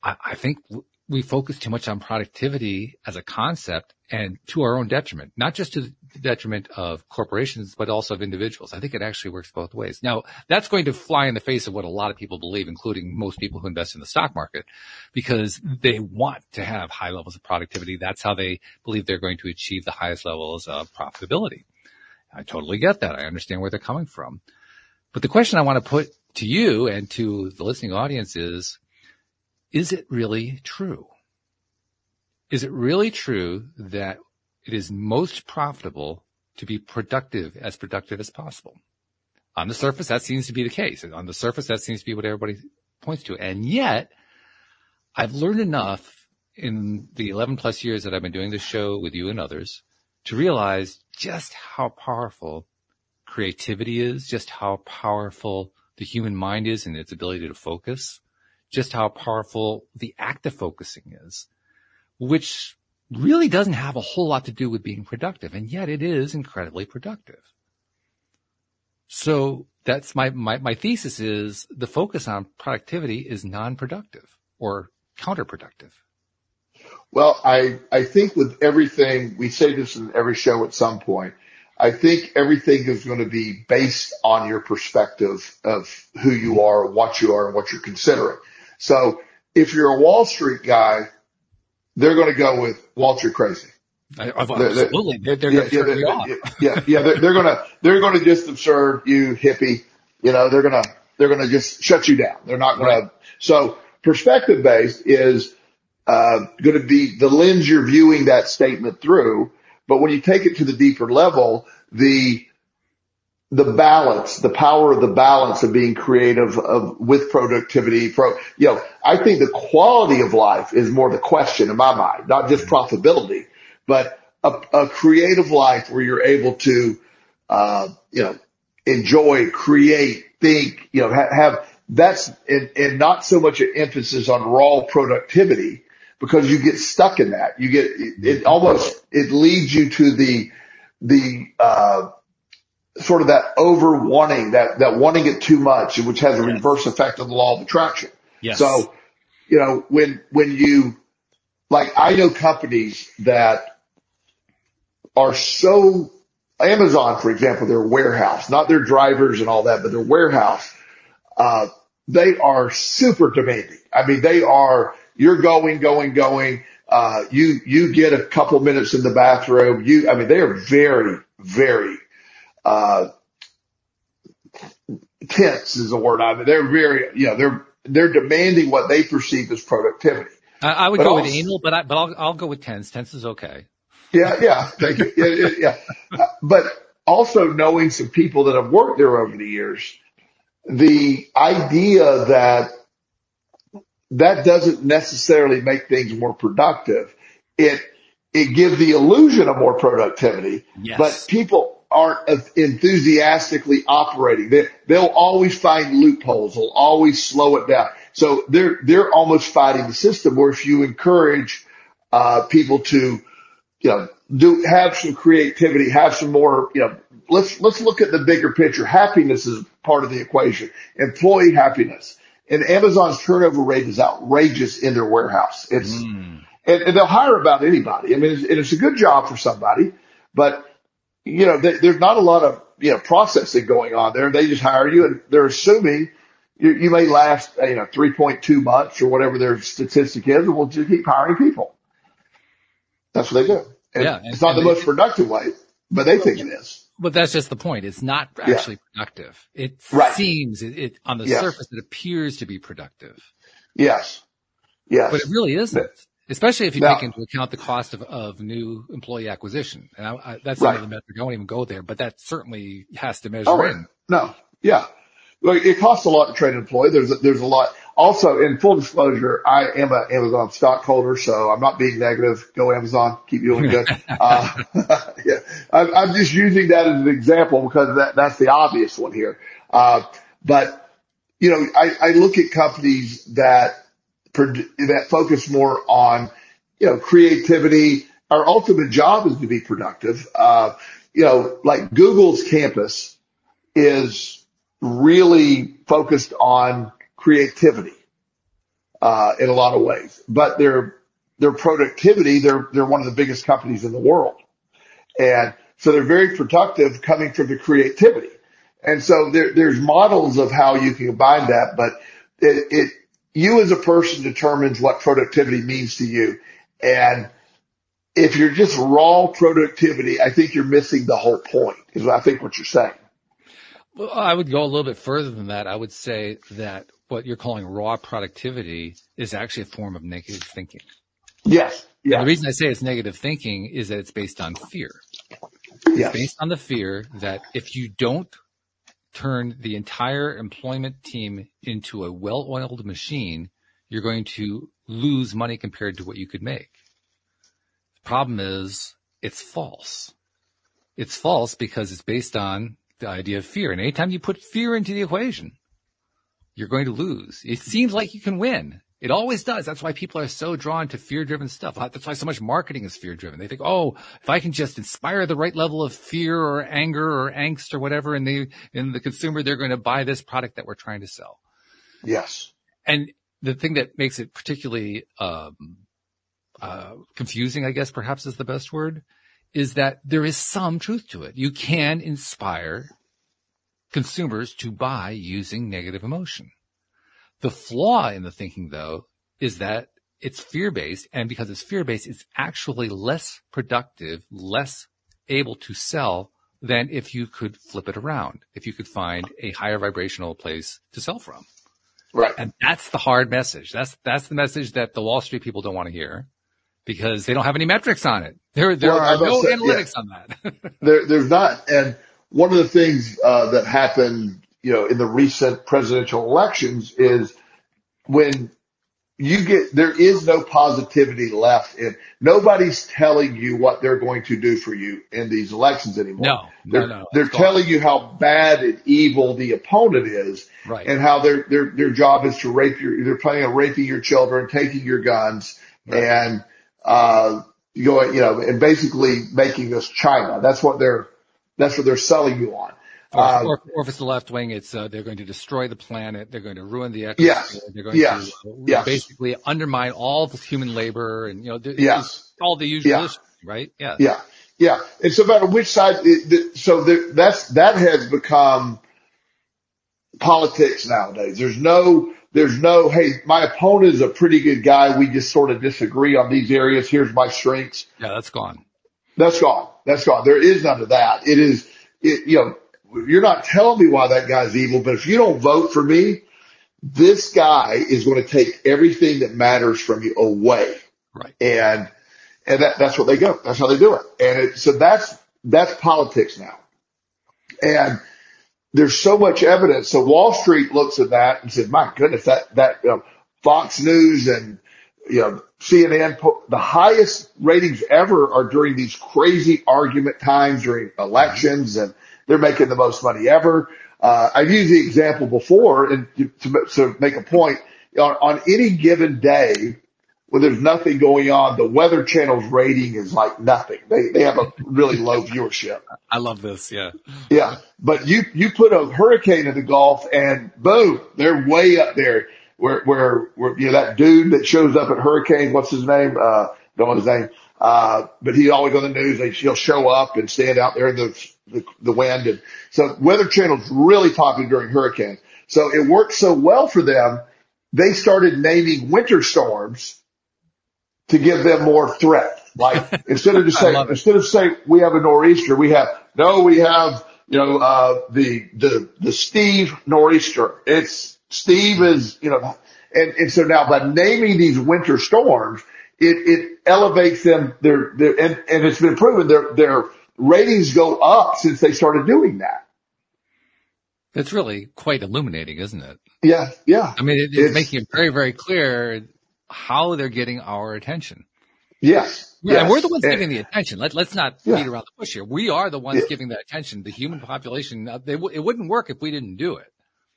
Speaker 2: I, I think we focus too much on productivity as a concept and to our own detriment, not just to the detriment of corporations, but also of individuals. I think it actually works both ways. Now, that's going to fly in the face of what a lot of people believe, including most people who invest in the stock market, because they want to have high levels of productivity. That's how they believe they're going to achieve the highest levels of profitability. I totally get that. I understand where they're coming from. But the question I want to put to you and to the listening audience is, is it really true? Is it really true that it is most profitable to be productive, as productive as possible? On the surface, that seems to be the case. On the surface, that seems to be what everybody points to. And yet, I've learned enough in the 11 plus years that I've been doing this show with you and others to realize just how powerful creativity is, just how powerful the human mind is in its ability to focus, just how powerful the act of focusing is, which really doesn't have a whole lot to do with being productive. And yet it is incredibly productive. So that's my, my, my thesis is the focus on productivity is non-productive or counterproductive.
Speaker 3: Well, I, I think with everything, we say this in every show at some point. I think everything is going to be based on your perspective of who you are, what you are, and what you're considering. So if you're a Wall Street guy, they're going to go with Wall Street crazy.
Speaker 2: absolutely. They're, they're,
Speaker 3: yeah,
Speaker 2: they're,
Speaker 3: yeah, yeah, yeah, yeah, they're, they're gonna, they're gonna just observe you hippie. You know, they're gonna, they're gonna just shut you down. They're not gonna, so perspective based is, uh, going to be the lens you're viewing that statement through. But when you take it to the deeper level, the, the balance, the power of the balance of being creative of with productivity, pro, you know, I think the quality of life is more the question in my mind, not just profitability, but a, a creative life where you're able to, uh, you know, enjoy, create, think, you know, ha- have, that's, and, and not so much an emphasis on raw productivity because you get stuck in that. You get, it, it almost, it leads you to the, the, uh, sort of that over wanting, that, that wanting it too much, which has a yes. reverse effect on the law of attraction.
Speaker 2: Yes.
Speaker 3: So, you know, when, when you, like, I know companies that are so, Amazon, for example, their warehouse, not their drivers and all that, but their warehouse, uh, they are super demanding. I mean, they are, you're going, going, going. Uh, you, you get a couple minutes in the bathroom. You, I mean, they are very, very, uh, tense is the word. I mean, they're very, you know, they're, they're demanding what they perceive as productivity.
Speaker 2: I, I would but go also, with anal, but I, but I'll, I'll go with tense. Tense is okay.
Speaker 3: Yeah. Yeah. Thank you. Yeah. yeah, yeah. But also knowing some people that have worked there over the years, the idea that that doesn't necessarily make things more productive. It, it gives the illusion of more productivity, yes. but people aren't enthusiastically operating. They, they'll always find loopholes. They'll always slow it down. So they're, they're almost fighting the system where if you encourage, uh, people to, you know, do, have some creativity, have some more, you know, let's, let's look at the bigger picture. Happiness is part of the equation. Employee happiness and Amazon's turnover rate is outrageous in their warehouse. It's, mm. and, and, they'll hire about anybody. I mean, it's, it's, a good job for somebody, but you know, they, there's not a lot of, you know, processing going on there. They just hire you and they're assuming you, you may last, you know, 3.2 months or whatever their statistic is and we'll just keep hiring people. That's what they do. And yeah, and, it's not the most productive way, but they think it is.
Speaker 2: But that's just the point. It's not actually yeah. productive. It right. seems it, it, on the yes. surface it appears to be productive.
Speaker 3: Yes. Yes.
Speaker 2: But it really isn't. Especially if you now, take into account the cost of, of new employee acquisition. And I, I, that's right. another metric. I won't even go there, but that certainly has to measure oh, in.
Speaker 3: No. Yeah. Look, it costs a lot to train an employee. There's a, there's a lot. Also, in full disclosure, I am an Amazon stockholder, so I'm not being negative. Go Amazon, keep doing good. uh, yeah, I'm, I'm, just using that as an example because that, that's the obvious one here. Uh, but you know, I, I look at companies that that focus more on you know creativity. Our ultimate job is to be productive. Uh, you know, like Google's campus is really focused on creativity uh, in a lot of ways, but their their productivity, they're they're one of the biggest companies in the world, and so they're very productive coming from the creativity. And so there, there's models of how you can combine that, but it, it you as a person determines what productivity means to you, and if you're just raw productivity, I think you're missing the whole point. Is I think what you're saying.
Speaker 2: Well, I would go a little bit further than that. I would say that what you're calling raw productivity is actually a form of negative thinking.
Speaker 3: Yes.
Speaker 2: Yeah. The reason I say it's negative thinking is that it's based on fear. Yes. It's based on the fear that if you don't turn the entire employment team into a well-oiled machine, you're going to lose money compared to what you could make. The problem is it's false. It's false because it's based on the idea of fear. And anytime you put fear into the equation, you're going to lose. It seems like you can win. It always does. That's why people are so drawn to fear driven stuff. That's why so much marketing is fear driven. They think, oh, if I can just inspire the right level of fear or anger or angst or whatever in the, in the consumer, they're going to buy this product that we're trying to sell.
Speaker 3: Yes.
Speaker 2: And the thing that makes it particularly, um, uh, confusing, I guess perhaps is the best word, is that there is some truth to it. You can inspire consumers to buy using negative emotion. The flaw in the thinking though is that it's fear based and because it's fear based, it's actually less productive, less able to sell than if you could flip it around, if you could find a higher vibrational place to sell from.
Speaker 3: Right.
Speaker 2: And that's the hard message. That's, that's the message that the Wall Street people don't want to hear because they don't have any metrics on it. There, there well, are no say, analytics yeah. on that.
Speaker 3: there, there's not. And one of the things, uh, that happened you know, in the recent presidential elections is when you get, there is no positivity left and nobody's telling you what they're going to do for you in these elections anymore.
Speaker 2: No,
Speaker 3: they're,
Speaker 2: no, no.
Speaker 3: They're telling you how bad and evil the opponent is
Speaker 2: right.
Speaker 3: and how their, their, their job is to rape your, they're planning on raping your children, taking your guns right. and, uh, going, you know, and basically making us China. That's what they're, that's what they're selling you on.
Speaker 2: Or, uh, or, or, if it's the left wing, it's uh, they're going to destroy the planet. They're going to ruin the ecosystem.
Speaker 3: Yes.
Speaker 2: They're going
Speaker 3: yes.
Speaker 2: to
Speaker 3: yes.
Speaker 2: basically undermine all the human labor and you know
Speaker 3: yes.
Speaker 2: all the usual
Speaker 3: yeah.
Speaker 2: issues, right? Yeah.
Speaker 3: Yeah. Yeah. It's about which side. So there, that's that has become politics nowadays. There's no. There's no, hey, my opponent is a pretty good guy. We just sort of disagree on these areas. Here's my strengths.
Speaker 2: Yeah, that's gone.
Speaker 3: That's gone. That's gone. There is none of that. It is, it, you know, you're not telling me why that guy's evil, but if you don't vote for me, this guy is going to take everything that matters from you away.
Speaker 2: Right.
Speaker 3: And, and that, that's what they go. That's how they do it. And it, so that's, that's politics now. And there's so much evidence. So Wall Street looks at that and said, my goodness, that, that, you know, Fox News and, you know, CNN, the highest ratings ever are during these crazy argument times during elections and, they're making the most money ever. Uh, I've used the example before and to, to make a point on, on any given day when there's nothing going on, the Weather Channel's rating is like nothing. They they have a really low viewership.
Speaker 2: I love this. Yeah.
Speaker 3: Yeah. But you, you put a hurricane in the Gulf and boom, they're way up there where, where, where, you know, that dude that shows up at hurricane, what's his name? Uh, don't know his name. Uh, but he always on the news. He'll show up and stand out there in the, the, the wind. And so Weather Channel's really popular during hurricanes. So it worked so well for them. They started naming winter storms to give them more threat. Like instead of just saying, instead of saying we have a nor'easter, we have, no, we have, you know, uh, the, the, the Steve nor'easter. It's Steve is, you know, and, and so now by naming these winter storms, it, it elevates them. Their, their, and, and it's been proven their, their ratings go up since they started doing that.
Speaker 2: It's really quite illuminating, isn't it?
Speaker 3: Yeah. Yeah.
Speaker 2: I mean, it, it's, it's, making it very, very clear how they're getting our attention.
Speaker 3: Yes.
Speaker 2: Yeah,
Speaker 3: yes.
Speaker 2: and we're the ones and, giving the attention. Let, let's not yeah. beat around the bush here. We are the ones yeah. giving the attention. The human population, uh, they, it wouldn't work if we didn't do it.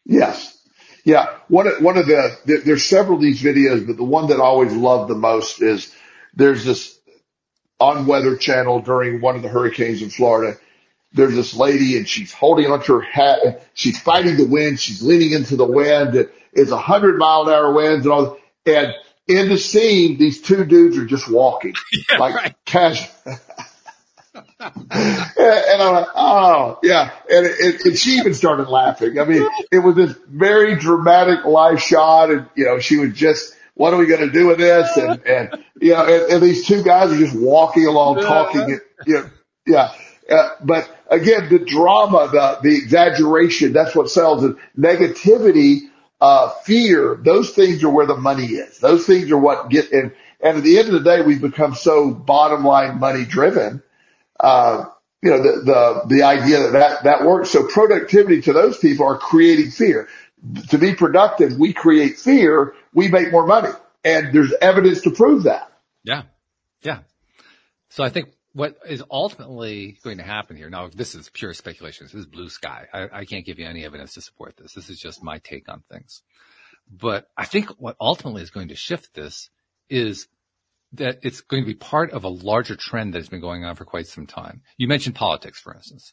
Speaker 3: Yes. Yeah. One of, one of the, there, there's several of these videos, but the one that I always love the most is there's this on Weather Channel during one of the hurricanes in Florida. There's this lady and she's holding onto her hat. She's fighting the wind. She's leaning into the wind. It's a hundred mile an hour winds and all. And in the scene, these two dudes are just walking
Speaker 2: yeah,
Speaker 3: like
Speaker 2: right.
Speaker 3: casual. and I'm like, oh yeah. And, it, and she even started laughing. I mean, it was this very dramatic live shot and, you know, she was just, what are we going to do with this? And, and, you know, and, and these two guys are just walking along talking it, you know, yeah. Uh, but again, the drama, the, the exaggeration, that's what sells it. Negativity, uh, fear, those things are where the money is. Those things are what get, and, and at the end of the day, we've become so bottom line money driven uh, you know, the, the, the idea that, that that works. So productivity to those people are creating fear. To be productive, we create fear, we make more money. And there's evidence to prove that.
Speaker 2: Yeah. Yeah. So I think what is ultimately going to happen here. Now, this is pure speculation. This is blue sky. I, I can't give you any evidence to support this. This is just my take on things. But I think what ultimately is going to shift this is that it's going to be part of a larger trend that has been going on for quite some time. You mentioned politics, for instance.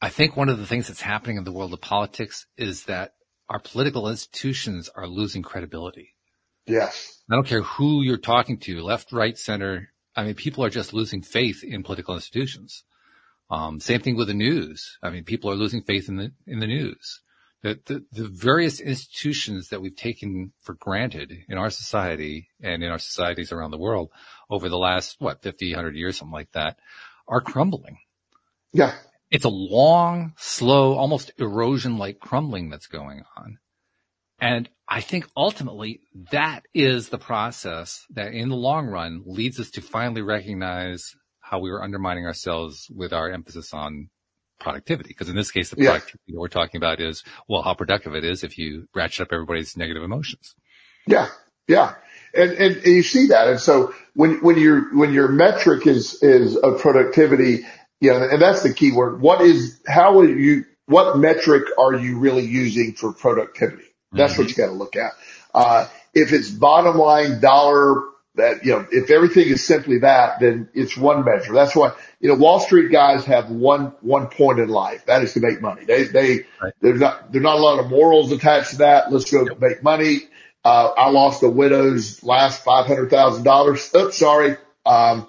Speaker 2: I think one of the things that's happening in the world of politics is that our political institutions are losing credibility.
Speaker 3: Yes.
Speaker 2: I don't care who you're talking to, left, right, center. I mean, people are just losing faith in political institutions. Um, same thing with the news. I mean, people are losing faith in the, in the news. The, the, the various institutions that we've taken for granted in our society and in our societies around the world over the last, what, 50, 100 years, something like that, are crumbling.
Speaker 3: Yeah.
Speaker 2: It's a long, slow, almost erosion like crumbling that's going on. And I think ultimately that is the process that in the long run leads us to finally recognize how we were undermining ourselves with our emphasis on productivity. Because in this case, the
Speaker 3: Yeah.
Speaker 2: productivity that we're talking about is, well, how productive it is if you ratchet up everybody's negative emotions.
Speaker 3: Yeah, yeah, and, and and you see that, and so when when your when your metric is is of productivity, know, and that's the key word. What is how are you what metric are you really using for productivity? That's what you got to look at. Uh, if it's bottom line dollar, that you know, if everything is simply that, then it's one measure. That's why you know Wall Street guys have one one point in life. That is to make money. They they
Speaker 2: Right.
Speaker 3: there's not there's not a lot of morals attached to that. Let's go make money. Uh, I lost a widow's last five hundred thousand dollars. Oops, sorry. Um,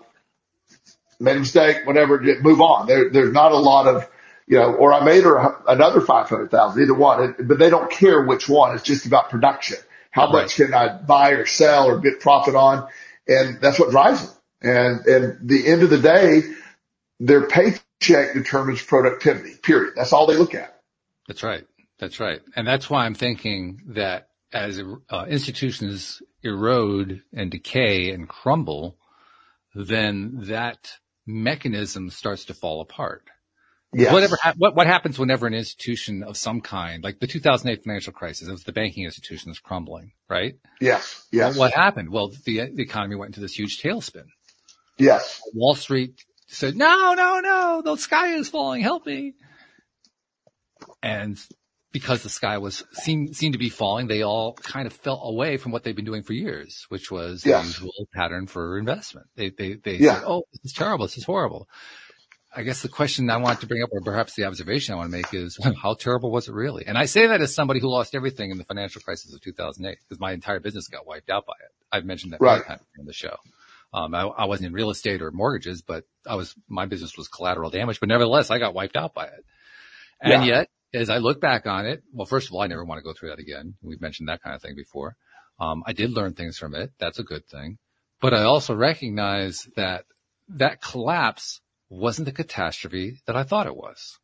Speaker 3: made a mistake. Whatever. Move on. There, there's not a lot of, you know, or I made her another five hundred thousand. Either one, but they don't care which one. It's just about production. How much can I buy or sell or get profit on? And that's what drives them. And and the end of the day, their paycheck determines productivity. Period. That's all they look at.
Speaker 2: That's right. That's right. And that's why I'm thinking that as uh, institutions erode and decay and crumble, then that mechanism starts to fall apart.
Speaker 3: Yes.
Speaker 2: Whatever, what, what happens whenever an institution of some kind, like the 2008 financial crisis, it was the banking institution that's crumbling, right?
Speaker 3: Yes. Yes.
Speaker 2: What happened? Well, the, the economy went into this huge tailspin.
Speaker 3: Yes.
Speaker 2: Wall Street said, no, no, no, the sky is falling, help me. And because the sky was seemed seemed to be falling, they all kind of fell away from what they've been doing for years, which was the usual pattern for investment. They they they
Speaker 3: Yeah.
Speaker 2: said, "Oh, this is terrible. This is horrible." I guess the question I want to bring up, or perhaps the observation I want to make, is how terrible was it really? And I say that as somebody who lost everything in the financial crisis of 2008, because my entire business got wiped out by it. I've mentioned that
Speaker 3: Right.
Speaker 2: times in the show. Um, I, I wasn't in real estate or mortgages, but I was, my business was collateral damage, but nevertheless, I got wiped out by it. And
Speaker 3: Yeah.
Speaker 2: yet, as I look back on it, well, first of all, I never want to go through that again. We've mentioned that kind of thing before. Um, I did learn things from it. That's a good thing. But I also recognize that that collapse wasn't the catastrophe that I thought it was.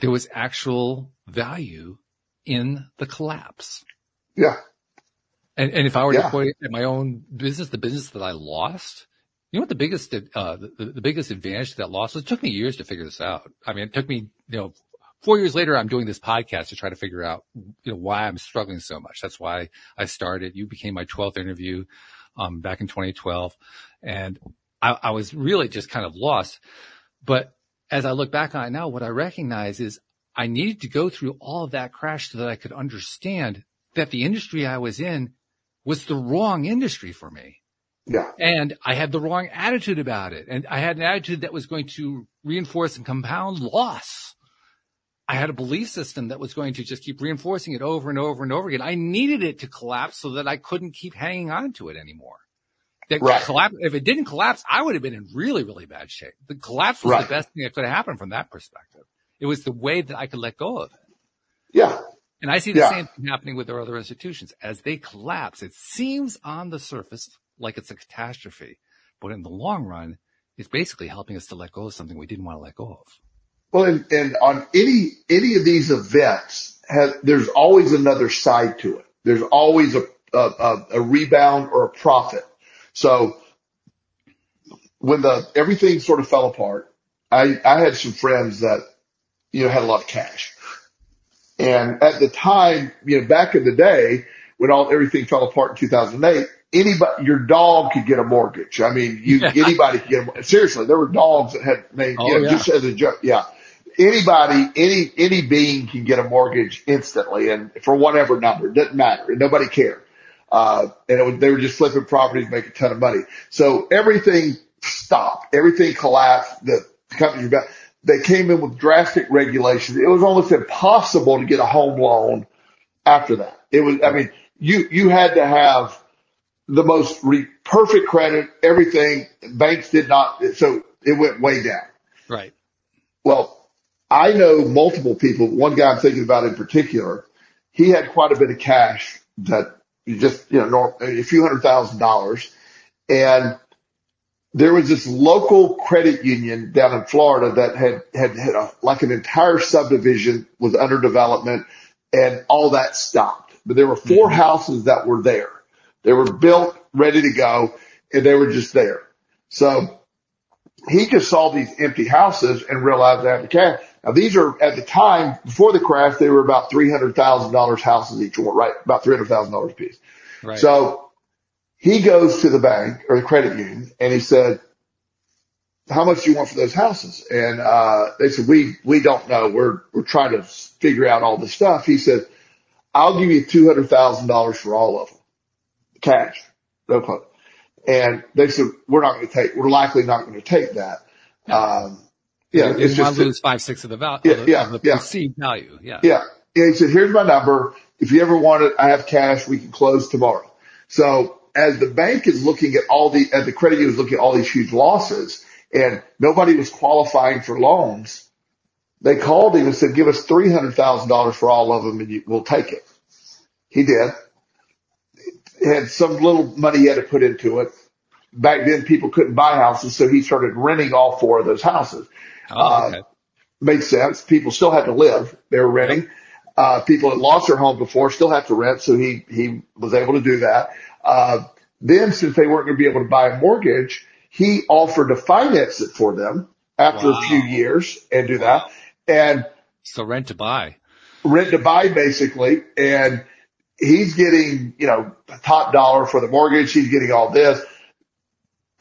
Speaker 2: There was actual value in the collapse.
Speaker 3: Yeah.
Speaker 2: And, and if I were
Speaker 3: Yeah.
Speaker 2: to point at my own business, the business that I lost, you know what the biggest, uh, the, the biggest advantage to that loss was? It took me years to figure this out. I mean, it took me, you know, four years later, I'm doing this podcast to try to figure out, you know, why I'm struggling so much. That's why I started. You became my 12th interview, um, back in 2012. And I, I was really just kind of lost. But as I look back on it now, what I recognize is I needed to go through all of that crash so that I could understand that the industry I was in was the wrong industry for me.
Speaker 3: Yeah.
Speaker 2: And I had the wrong attitude about it. And I had an attitude that was going to reinforce and compound loss. I had a belief system that was going to just keep reinforcing it over and over and over again. I needed it to collapse so that I couldn't keep hanging on to it anymore. That
Speaker 3: Right.
Speaker 2: collapse, if it didn't collapse, I would have been in really, really bad shape. The collapse was
Speaker 3: Right.
Speaker 2: the best thing that could have happened from that perspective. It was the way that I could let go of it.
Speaker 3: Yeah.
Speaker 2: And I see the
Speaker 3: Yeah.
Speaker 2: same thing happening with our other institutions. As they collapse, it seems on the surface like it's a catastrophe, but in the long run, it's basically helping us to let go of something we didn't want to let go of.
Speaker 3: Well, and, and on any, any of these events has, there's always another side to it. There's always a, a, a, rebound or a profit. So when the, everything sort of fell apart, I, I had some friends that, you know, had a lot of cash. And at the time, you know, back in the day when all, everything fell apart in 2008, anybody, your dog could get a mortgage. I mean, you,
Speaker 2: Yeah.
Speaker 3: anybody could get a, seriously, there were dogs that had named,
Speaker 2: Oh,
Speaker 3: you know,
Speaker 2: yeah.
Speaker 3: just as a joke. Yeah. Anybody, any, any being can get a mortgage instantly and for whatever number, it doesn't matter. And nobody cared. Uh, and was, they were just flipping properties, making a ton of money. So everything stopped. Everything collapsed. The companies were back. They came in with drastic regulations. It was almost impossible to get a home loan after that. It was, I mean, you, you had to have the most re- perfect credit, everything. Banks did not, so it went way down.
Speaker 2: Right.
Speaker 3: Well, I know multiple people. One guy I'm thinking about in particular, he had quite a bit of cash that you just, you know, a few hundred thousand dollars. And there was this local credit union down in Florida that had, had, had a, like an entire subdivision was under development and all that stopped. But there were 4 mm-hmm. houses that were there. They were built, ready to go, and they were just there. So he just saw these empty houses and realized they had the cash. Now these are at the time before the crash, they were about three hundred thousand dollars houses each one, right? About three hundred thousand dollars a piece.
Speaker 2: Right.
Speaker 3: So he goes to the bank or the credit union and he said, how much do you want for those houses? And, uh, they said, we, we don't know. We're, we're trying to figure out all this stuff. He said, I'll give you $200,000 for all of them. Cash. No problem. And they said, we're not going to take, we're likely not going to take that. Um, yeah,
Speaker 2: They
Speaker 3: it's just,
Speaker 2: to lose five, six of the value,
Speaker 3: Yeah,
Speaker 2: the,
Speaker 3: yeah,
Speaker 2: the
Speaker 3: yeah.
Speaker 2: perceived value. Yeah.
Speaker 3: yeah. He said, here's my number. If you ever want it, I have cash. We can close tomorrow. So as the bank is looking at all the, as the credit union is looking at all these huge losses and nobody was qualifying for loans, they called him and said, give us $300,000 for all of them and you, we'll take it. He did. He Had some little money he had to put into it. Back then people couldn't buy houses. So he started renting all four of those houses
Speaker 2: Oh, okay.
Speaker 3: made sense. People still had to live. They were renting. Uh, people had lost their home before still have to rent. So he, he was able to do that. Uh, then since they weren't going to be able to buy a mortgage, he offered to finance it for them after
Speaker 2: Wow.
Speaker 3: a few years and do that and
Speaker 2: so rent to buy.
Speaker 3: rent to buy basically. And he's getting, you know, top dollar for the mortgage. He's getting all this.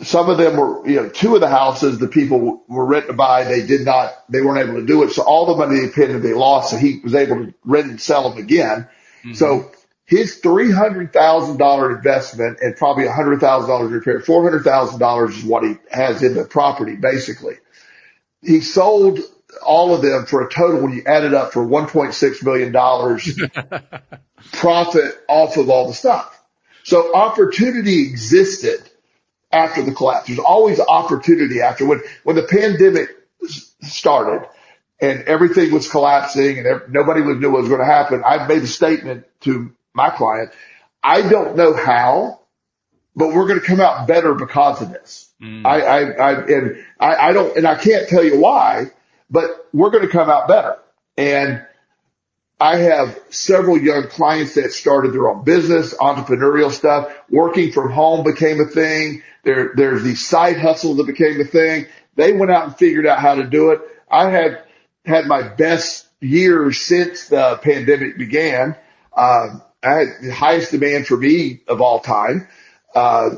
Speaker 3: Some of them were, you know, two of the houses, the people were rent to buy. They did not, they weren't able to do it. So all the money they paid, they lost. So he was able to rent and sell them again. Mm-hmm. So his $300,000 investment and probably $100,000 repair, $400,000 is what he has in the property basically. He sold all of them for a total when you add it up for $1.6 million profit off of all the stuff. So opportunity existed after the collapse. There's always opportunity after when, when the pandemic started and everything was collapsing and nobody was knew what was going to happen. I made a statement to my client. I don't know how, but we're going to come out better because of this. Mm. I, I, I, and I, I don't, and I can't tell you why, but we're going to come out better. And I have several young clients that started their own business, entrepreneurial stuff. Working from home became a thing. There, there's these side hustles that became a thing. They went out and figured out how to do it. I had had my best years since the pandemic began. Um, I had the highest demand for me of all time. Uh,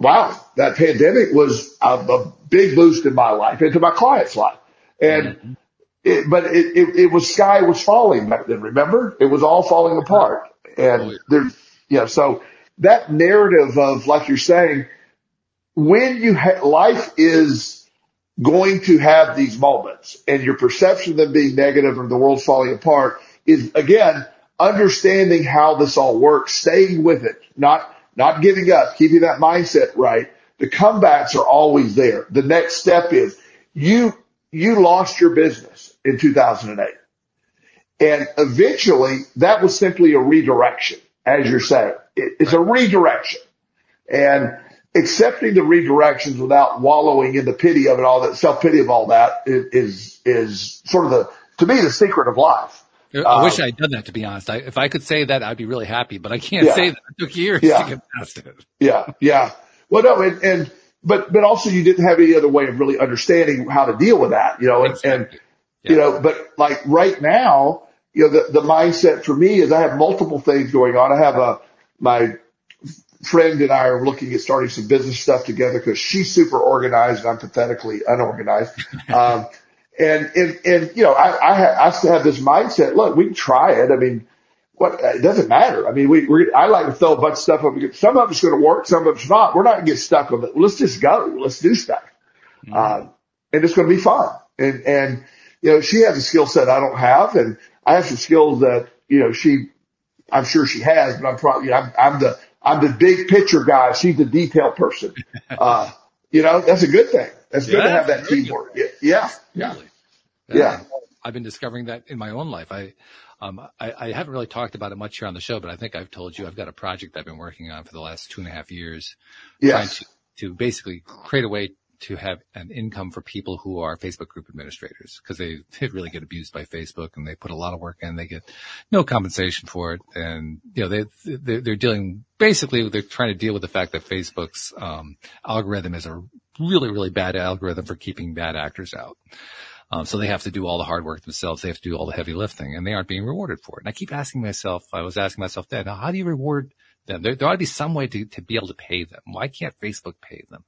Speaker 3: wow, that pandemic was a, a big boost in my life and to my client's life. And it, but it, it, it was sky was falling back then. Remember, it was all falling apart. And
Speaker 2: yeah.
Speaker 3: there, know, so that narrative of like you're saying, when you ha- life is going to have these moments and your perception of them being negative or the world's falling apart is again, understanding how this all works, staying with it, not, not giving up, keeping that mindset right. The comebacks are always there. The next step is you, you lost your business in 2008. And eventually that was simply a redirection, as you're saying. It's a redirection. And accepting the redirections without wallowing in the pity of it all, that self pity of all that is, is sort of the, to me, the secret of life.
Speaker 2: I wish
Speaker 3: Uh,
Speaker 2: I had done that, to be honest. I, if I could say that, I'd be really happy, but I can't
Speaker 3: Yeah.
Speaker 2: say that. It took years
Speaker 3: Yeah.
Speaker 2: to get past it.
Speaker 3: Yeah, yeah. Well, no, and, and but but also you didn't have any other way of really understanding how to deal with that, you know, and, and
Speaker 2: Exactly.
Speaker 3: you know, but like right now, you know, the the mindset for me is I have multiple things going on. I have a my friend and I are looking at starting some business stuff together because she's super organized and I'm pathetically unorganized. Um, and, and, and, you know, I, I, I still have this mindset. Look, we can try it. I mean, what, it doesn't matter. I mean, we, we I like to throw a bunch of stuff up. Some of it's going to work. Some of it's not. We're not going to get stuck with it. Let's just go. Let's do stuff. Mm-hmm. Um, and it's going to be fun. And, and, you know, she has a skill set I don't have and I have some skills that, you know, she, I'm sure she has, but I'm probably, you know, I'm, I'm the, I'm the big picture guy. She's the detail person. Uh, you know, that's a good thing. That's yeah, good to have that teamwork. Yeah. Yeah. Yeah. yeah.
Speaker 2: I've been discovering that in my own life. I, um, I, I, haven't really talked about it much here on the show, but I think I've told you I've got a project I've been working on for the last two and a half years.
Speaker 3: Yes.
Speaker 2: Trying to, to basically create a way to have an income for people who are Facebook group administrators because they, they really get abused by Facebook and they put a lot of work in. They get no compensation for it. And, you know, they, they they're dealing basically, they're trying to deal with the fact that Facebook's, um, algorithm is a really, really bad algorithm for keeping bad actors out. Um, so they have to do all the hard work themselves. They have to do all the heavy lifting and they aren't being rewarded for it. And I keep asking myself, I was asking myself that, now how do you reward them? There, there ought to be some way to, to be able to pay them. Why can't Facebook pay them?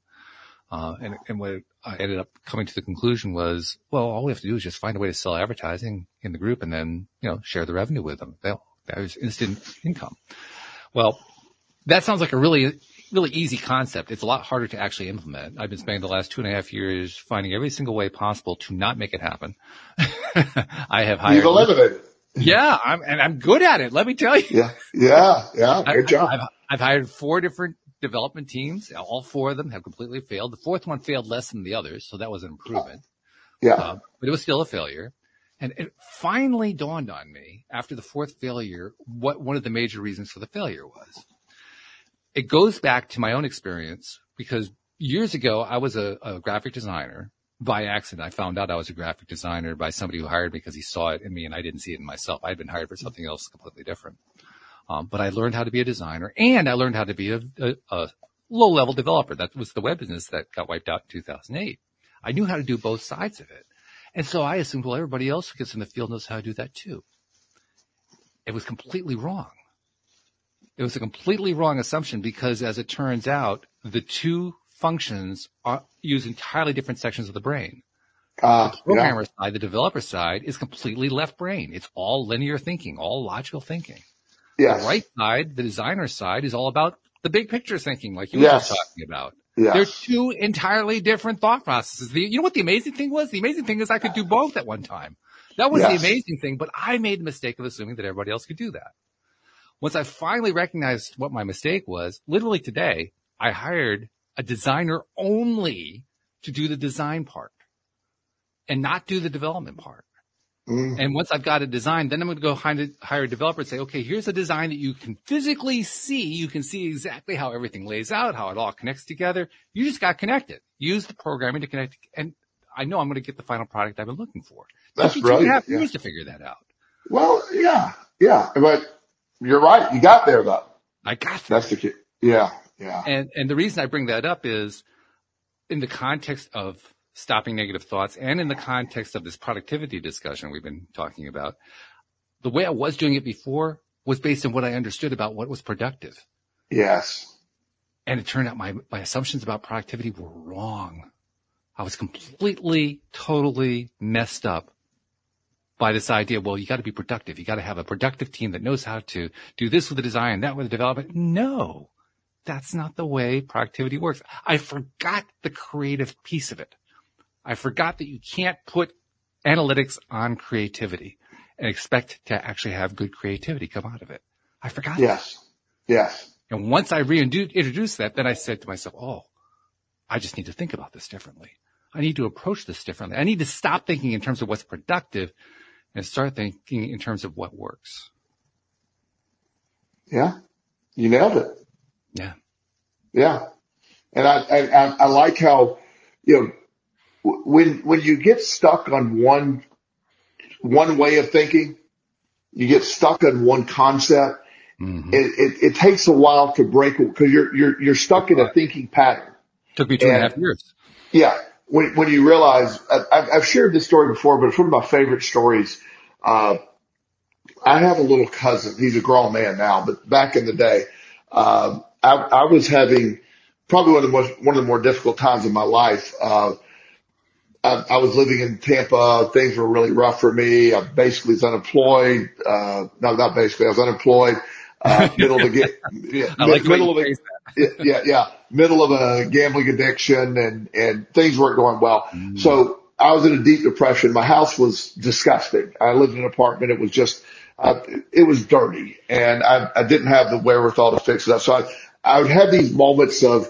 Speaker 2: Uh, and, and what I ended up coming to the conclusion was, well, all we have to do is just find a way to sell advertising in the group and then, you know, share the revenue with them. They'll, there's instant income. Well, that sounds like a really, really easy concept. It's a lot harder to actually implement. I've been spending the last two and a half years finding every single way possible to not make it happen. I have hired.
Speaker 3: You've eliminated.
Speaker 2: Yeah, I'm, and I'm good at it. Let me tell you.
Speaker 3: Yeah, yeah, yeah. Good job.
Speaker 2: I've, I've hired four different development teams. All four of them have completely failed. The fourth one failed less than the others, so that was an improvement.
Speaker 3: Yeah. Uh,
Speaker 2: but it was still a failure. And it finally dawned on me after the fourth failure what one of the major reasons for the failure was. It goes back to my own experience because years ago I was a, a graphic designer by accident. I found out I was a graphic designer by somebody who hired me because he saw it in me and I didn't see it in myself. I had been hired for something else completely different. Um, but I learned how to be a designer and I learned how to be a, a, a low level developer. That was the web business that got wiped out in 2008. I knew how to do both sides of it. And so I assumed, well, everybody else who gets in the field knows how to do that too. It was completely wrong. It was a completely wrong assumption because as it turns out, the two functions are, use entirely different sections of the brain. Uh, the programmer yeah. side, the developer side is completely left brain. It's all linear thinking, all logical thinking.
Speaker 3: Yes.
Speaker 2: The right side, the designer side is all about the big picture thinking like you yes. were just talking about.
Speaker 3: Yes.
Speaker 2: They're two entirely different thought processes. The, you know what the amazing thing was? The amazing thing is I could do both at one time. That was yes. the amazing thing, but I made the mistake of assuming that everybody else could do that. Once I finally recognized what my mistake was, literally today, I hired a designer only to do the design part and not do the development part. Mm. And once I've got a design, then I'm going to go hire a developer and say, okay, here's a design that you can physically see. You can see exactly how everything lays out, how it all connects together. You just got connected. Use the programming to connect. And I know I'm going to get the final product I've been looking for.
Speaker 3: That's. Two and a
Speaker 2: half years to figure that out.
Speaker 3: Well, yeah, yeah, but you're right. You got there though.
Speaker 2: I got there.
Speaker 3: That's the key. Yeah, yeah.
Speaker 2: And, and the reason I bring that up is in the context of stopping negative thoughts and in the context of this productivity discussion we've been talking about, the way I was doing it before was based on what I understood about what was productive.
Speaker 3: Yes.
Speaker 2: And it turned out my, my assumptions about productivity were wrong. I was completely, totally messed up by this idea. Well, you got to be productive. You got to have a productive team that knows how to do this with the design, that with the development. No, that's not the way productivity works. I forgot the creative piece of it. I forgot that you can't put analytics on creativity and expect to actually have good creativity come out of it. I forgot.
Speaker 3: Yes.
Speaker 2: That.
Speaker 3: Yes.
Speaker 2: And once I reintroduced that, then I said to myself, Oh, I just need to think about this differently. I need to approach this differently. I need to stop thinking in terms of what's productive and start thinking in terms of what works.
Speaker 3: Yeah. You nailed it.
Speaker 2: Yeah.
Speaker 3: Yeah. And I, I, I like how, you know, when, when you get stuck on one, one way of thinking, you get stuck on one concept. Mm-hmm. It, it, it, takes a while to break because you're, you're, you're stuck in a thinking pattern.
Speaker 2: Took me two and, and a half years.
Speaker 3: Yeah. When, when you realize, I've, I've shared this story before, but it's one of my favorite stories. Uh, I have a little cousin. He's a grown man now, but back in the day, uh, I, I was having probably one of the most, one of the more difficult times of my life. Uh, I, I was living in Tampa. Things were really rough for me. I basically was unemployed. Uh, no, not basically. I was unemployed. Uh, middle of the yeah,
Speaker 2: I like
Speaker 3: middle of
Speaker 2: the,
Speaker 3: yeah, yeah, yeah, middle of a gambling addiction and, and things weren't going well.
Speaker 2: Mm.
Speaker 3: So I was in a deep depression. My house was disgusting. I lived in an apartment. It was just, uh, it was dirty and I, I didn't have the wherewithal to fix it up. So I, I would have these moments of,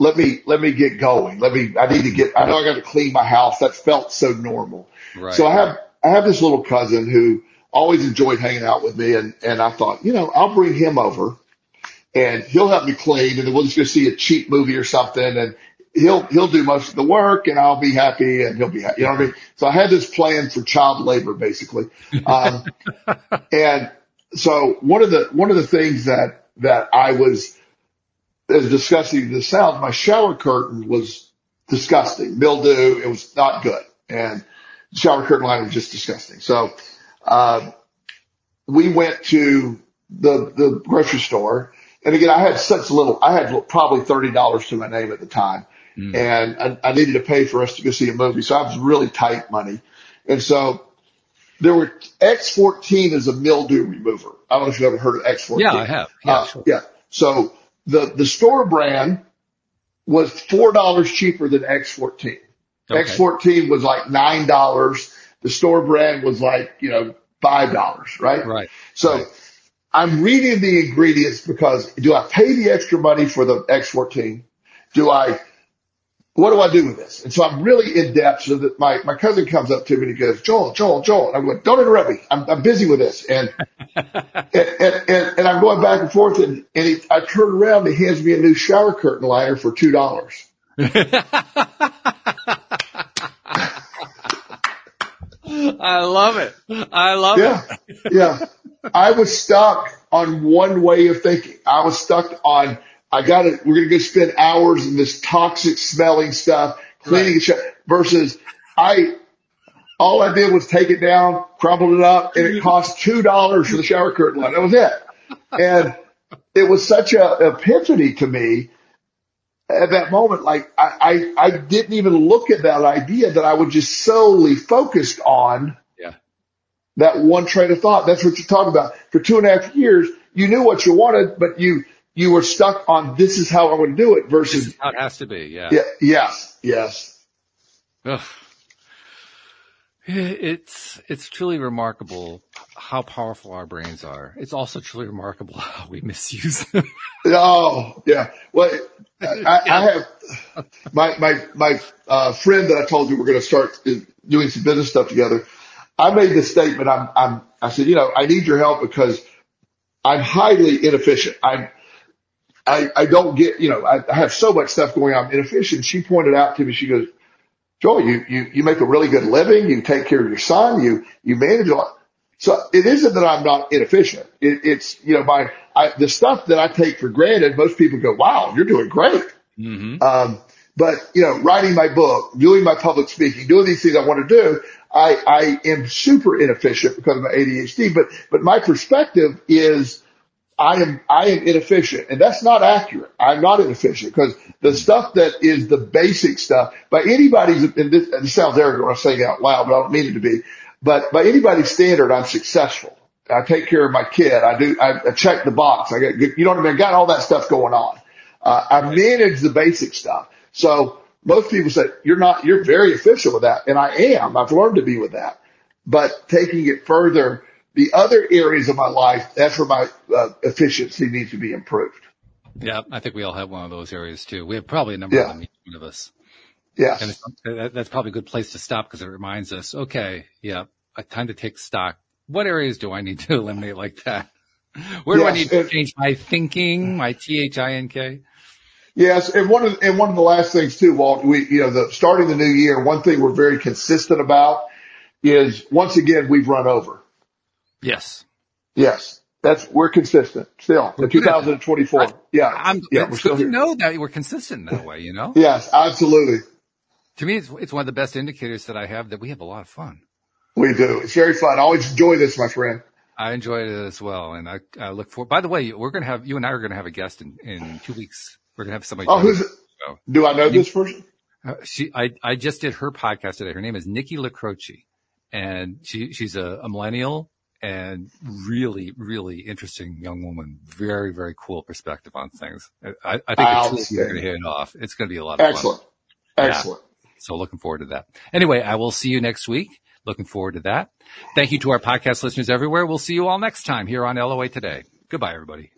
Speaker 3: let me, let me get going. Let me, I need to get, I know I got to clean my house. That felt so normal.
Speaker 2: Right.
Speaker 3: So I have, I have this little cousin who always enjoyed hanging out with me. And, and I thought, you know, I'll bring him over and he'll help me clean and then we'll just go see a cheap movie or something and he'll, he'll do most of the work and I'll be happy and he'll be happy. You know what I mean? So I had this plan for child labor basically. Um, and so one of the, one of the things that, that I was, as disgusting the it sounds, my shower curtain was disgusting. Mildew. It was not good. And the shower curtain line was just disgusting. So, um, we went to the, the grocery store. And again, I had such little, I had probably $30 to my name at the time
Speaker 2: Mm.
Speaker 3: and I, I needed to pay for us to go see a movie. So I was really tight money. And so there were X14 is a mildew remover. I don't know if you've ever heard of X14.
Speaker 2: Yeah, I have. Yeah,
Speaker 3: Uh,
Speaker 2: sure.
Speaker 3: yeah. So the, the store brand was $4 cheaper than X14.
Speaker 2: Okay.
Speaker 3: X14 was like $9. The store brand was like, you know, $5, right?
Speaker 2: Right.
Speaker 3: So
Speaker 2: Right.
Speaker 3: I'm reading the ingredients because do I pay the extra money for the X14? Do I, what do I do with this? And so I'm really in depth so that my, my cousin comes up to me and he goes, Joel, Joel, Joel. And I'm going, don't interrupt me. I'm, I'm busy with this. And, and, and, and, and I'm going back and forth and, and he, I turn around and he hands me a new shower curtain liner for $2.
Speaker 2: I love it. I love
Speaker 3: Yeah. Yeah. I was stuck on one way of thinking. I was stuck on, I got to, we're going to go spend hours in this toxic smelling stuff, cleaning
Speaker 2: Right.
Speaker 3: shit versus I, all I did was take it down, crumpled it up and it mm-hmm. cost $2 for the shower curtain line. That was it. And it was such a epiphany to me at that moment. Like I, I, I didn't even look at that idea that I was just solely focused on
Speaker 2: Yeah.
Speaker 3: that one train of thought. That's what you're talking about. For two and a half years, you knew what you wanted, but you, you were stuck on this is how I'm going to do it versus,
Speaker 2: how it has to be. Yeah.
Speaker 3: yeah, yes, yes.
Speaker 2: Ugh. It's it's truly remarkable how powerful our brains are. It's also truly remarkable how we misuse them.
Speaker 3: Oh, yeah. Well, I, I have my, my, my, uh, friend that I told you we're going to start doing some business stuff together. I made this statement. I'm, I'm, I said, you know, I need your help because I'm highly inefficient. I'm, I, I don't get, you know, I, I have so much stuff going on. I'm inefficient. She pointed out to me, she goes, Joel, you, you, you make a really good living. You take care of your son. You, you manage a lot. So it isn't that I'm not inefficient. It, it's, you know, my, I, the stuff that I take for granted, most people go, wow, you're doing great.
Speaker 2: Mm-hmm.
Speaker 3: Um, but you know, writing my book, doing my public speaking, doing these things I want to do, I, I am super inefficient because of my ADHD, but, but my perspective is I am, I am inefficient and that's not accurate. I'm not inefficient because the stuff that is the basic stuff by anybody's, and this, and it sounds arrogant when I say it out loud, but I don't mean it to be, but by anybody's standard, I'm successful. I take care of my kid. I do, I, I check the box. I got, you know what I mean? I got all that stuff going on. Uh, I manage the basic stuff. So most people say you're not, you're very efficient with that. And I am. I've learned to be with that, but taking it further, the other areas of my life, that's where my uh, efficiency needs to be improved.
Speaker 2: Yeah, I think we all have one of those areas too. We have probably a number
Speaker 3: Yeah.
Speaker 2: of them, each one of us.
Speaker 3: Yes.
Speaker 2: And that's probably a good place to stop because it reminds us, okay, yeah, time to take stock. What areas do I need to eliminate like that? Where do I need to change my thinking, my T-H-I-N-K?
Speaker 3: Yes, and one of and one of the last things too, Walt. We you know the starting the new year. One thing we're very consistent about is once again we've run over.
Speaker 2: Yes.
Speaker 3: Yes, that's we're consistent still.
Speaker 2: We're
Speaker 3: In
Speaker 2: good at that.
Speaker 3: 2024. Yeah,
Speaker 2: I'm,
Speaker 3: yeah, we're still here.
Speaker 2: know that we're consistent that way, you know?
Speaker 3: Yes, absolutely.
Speaker 2: To me, it's, it's one of the best indicators that I have that we have a lot of fun.
Speaker 3: We do. It's very fun. I always enjoy this, my friend.
Speaker 2: I enjoyed it as well, and I, I look forward. By the way, we're gonna have you and I are gonna have a guest in in two weeks. We're gonna have somebody.
Speaker 3: Oh, who's it? Do I know this person?
Speaker 2: Uh, she, I, I just did her podcast today. Her name is Nikki LaCroce and she, she's a, a millennial and really, really interesting young woman. Very, very cool perspective on things. I, I think the two are going to hit it off. It's going to be a lot of
Speaker 3: Excellent.
Speaker 2: fun.
Speaker 3: Excellent.
Speaker 2: Yeah. So looking forward to that. Anyway, I will see you next week. Looking forward to that. Thank you to our podcast listeners everywhere. We'll see you all next time here on LOA Today. Goodbye, everybody.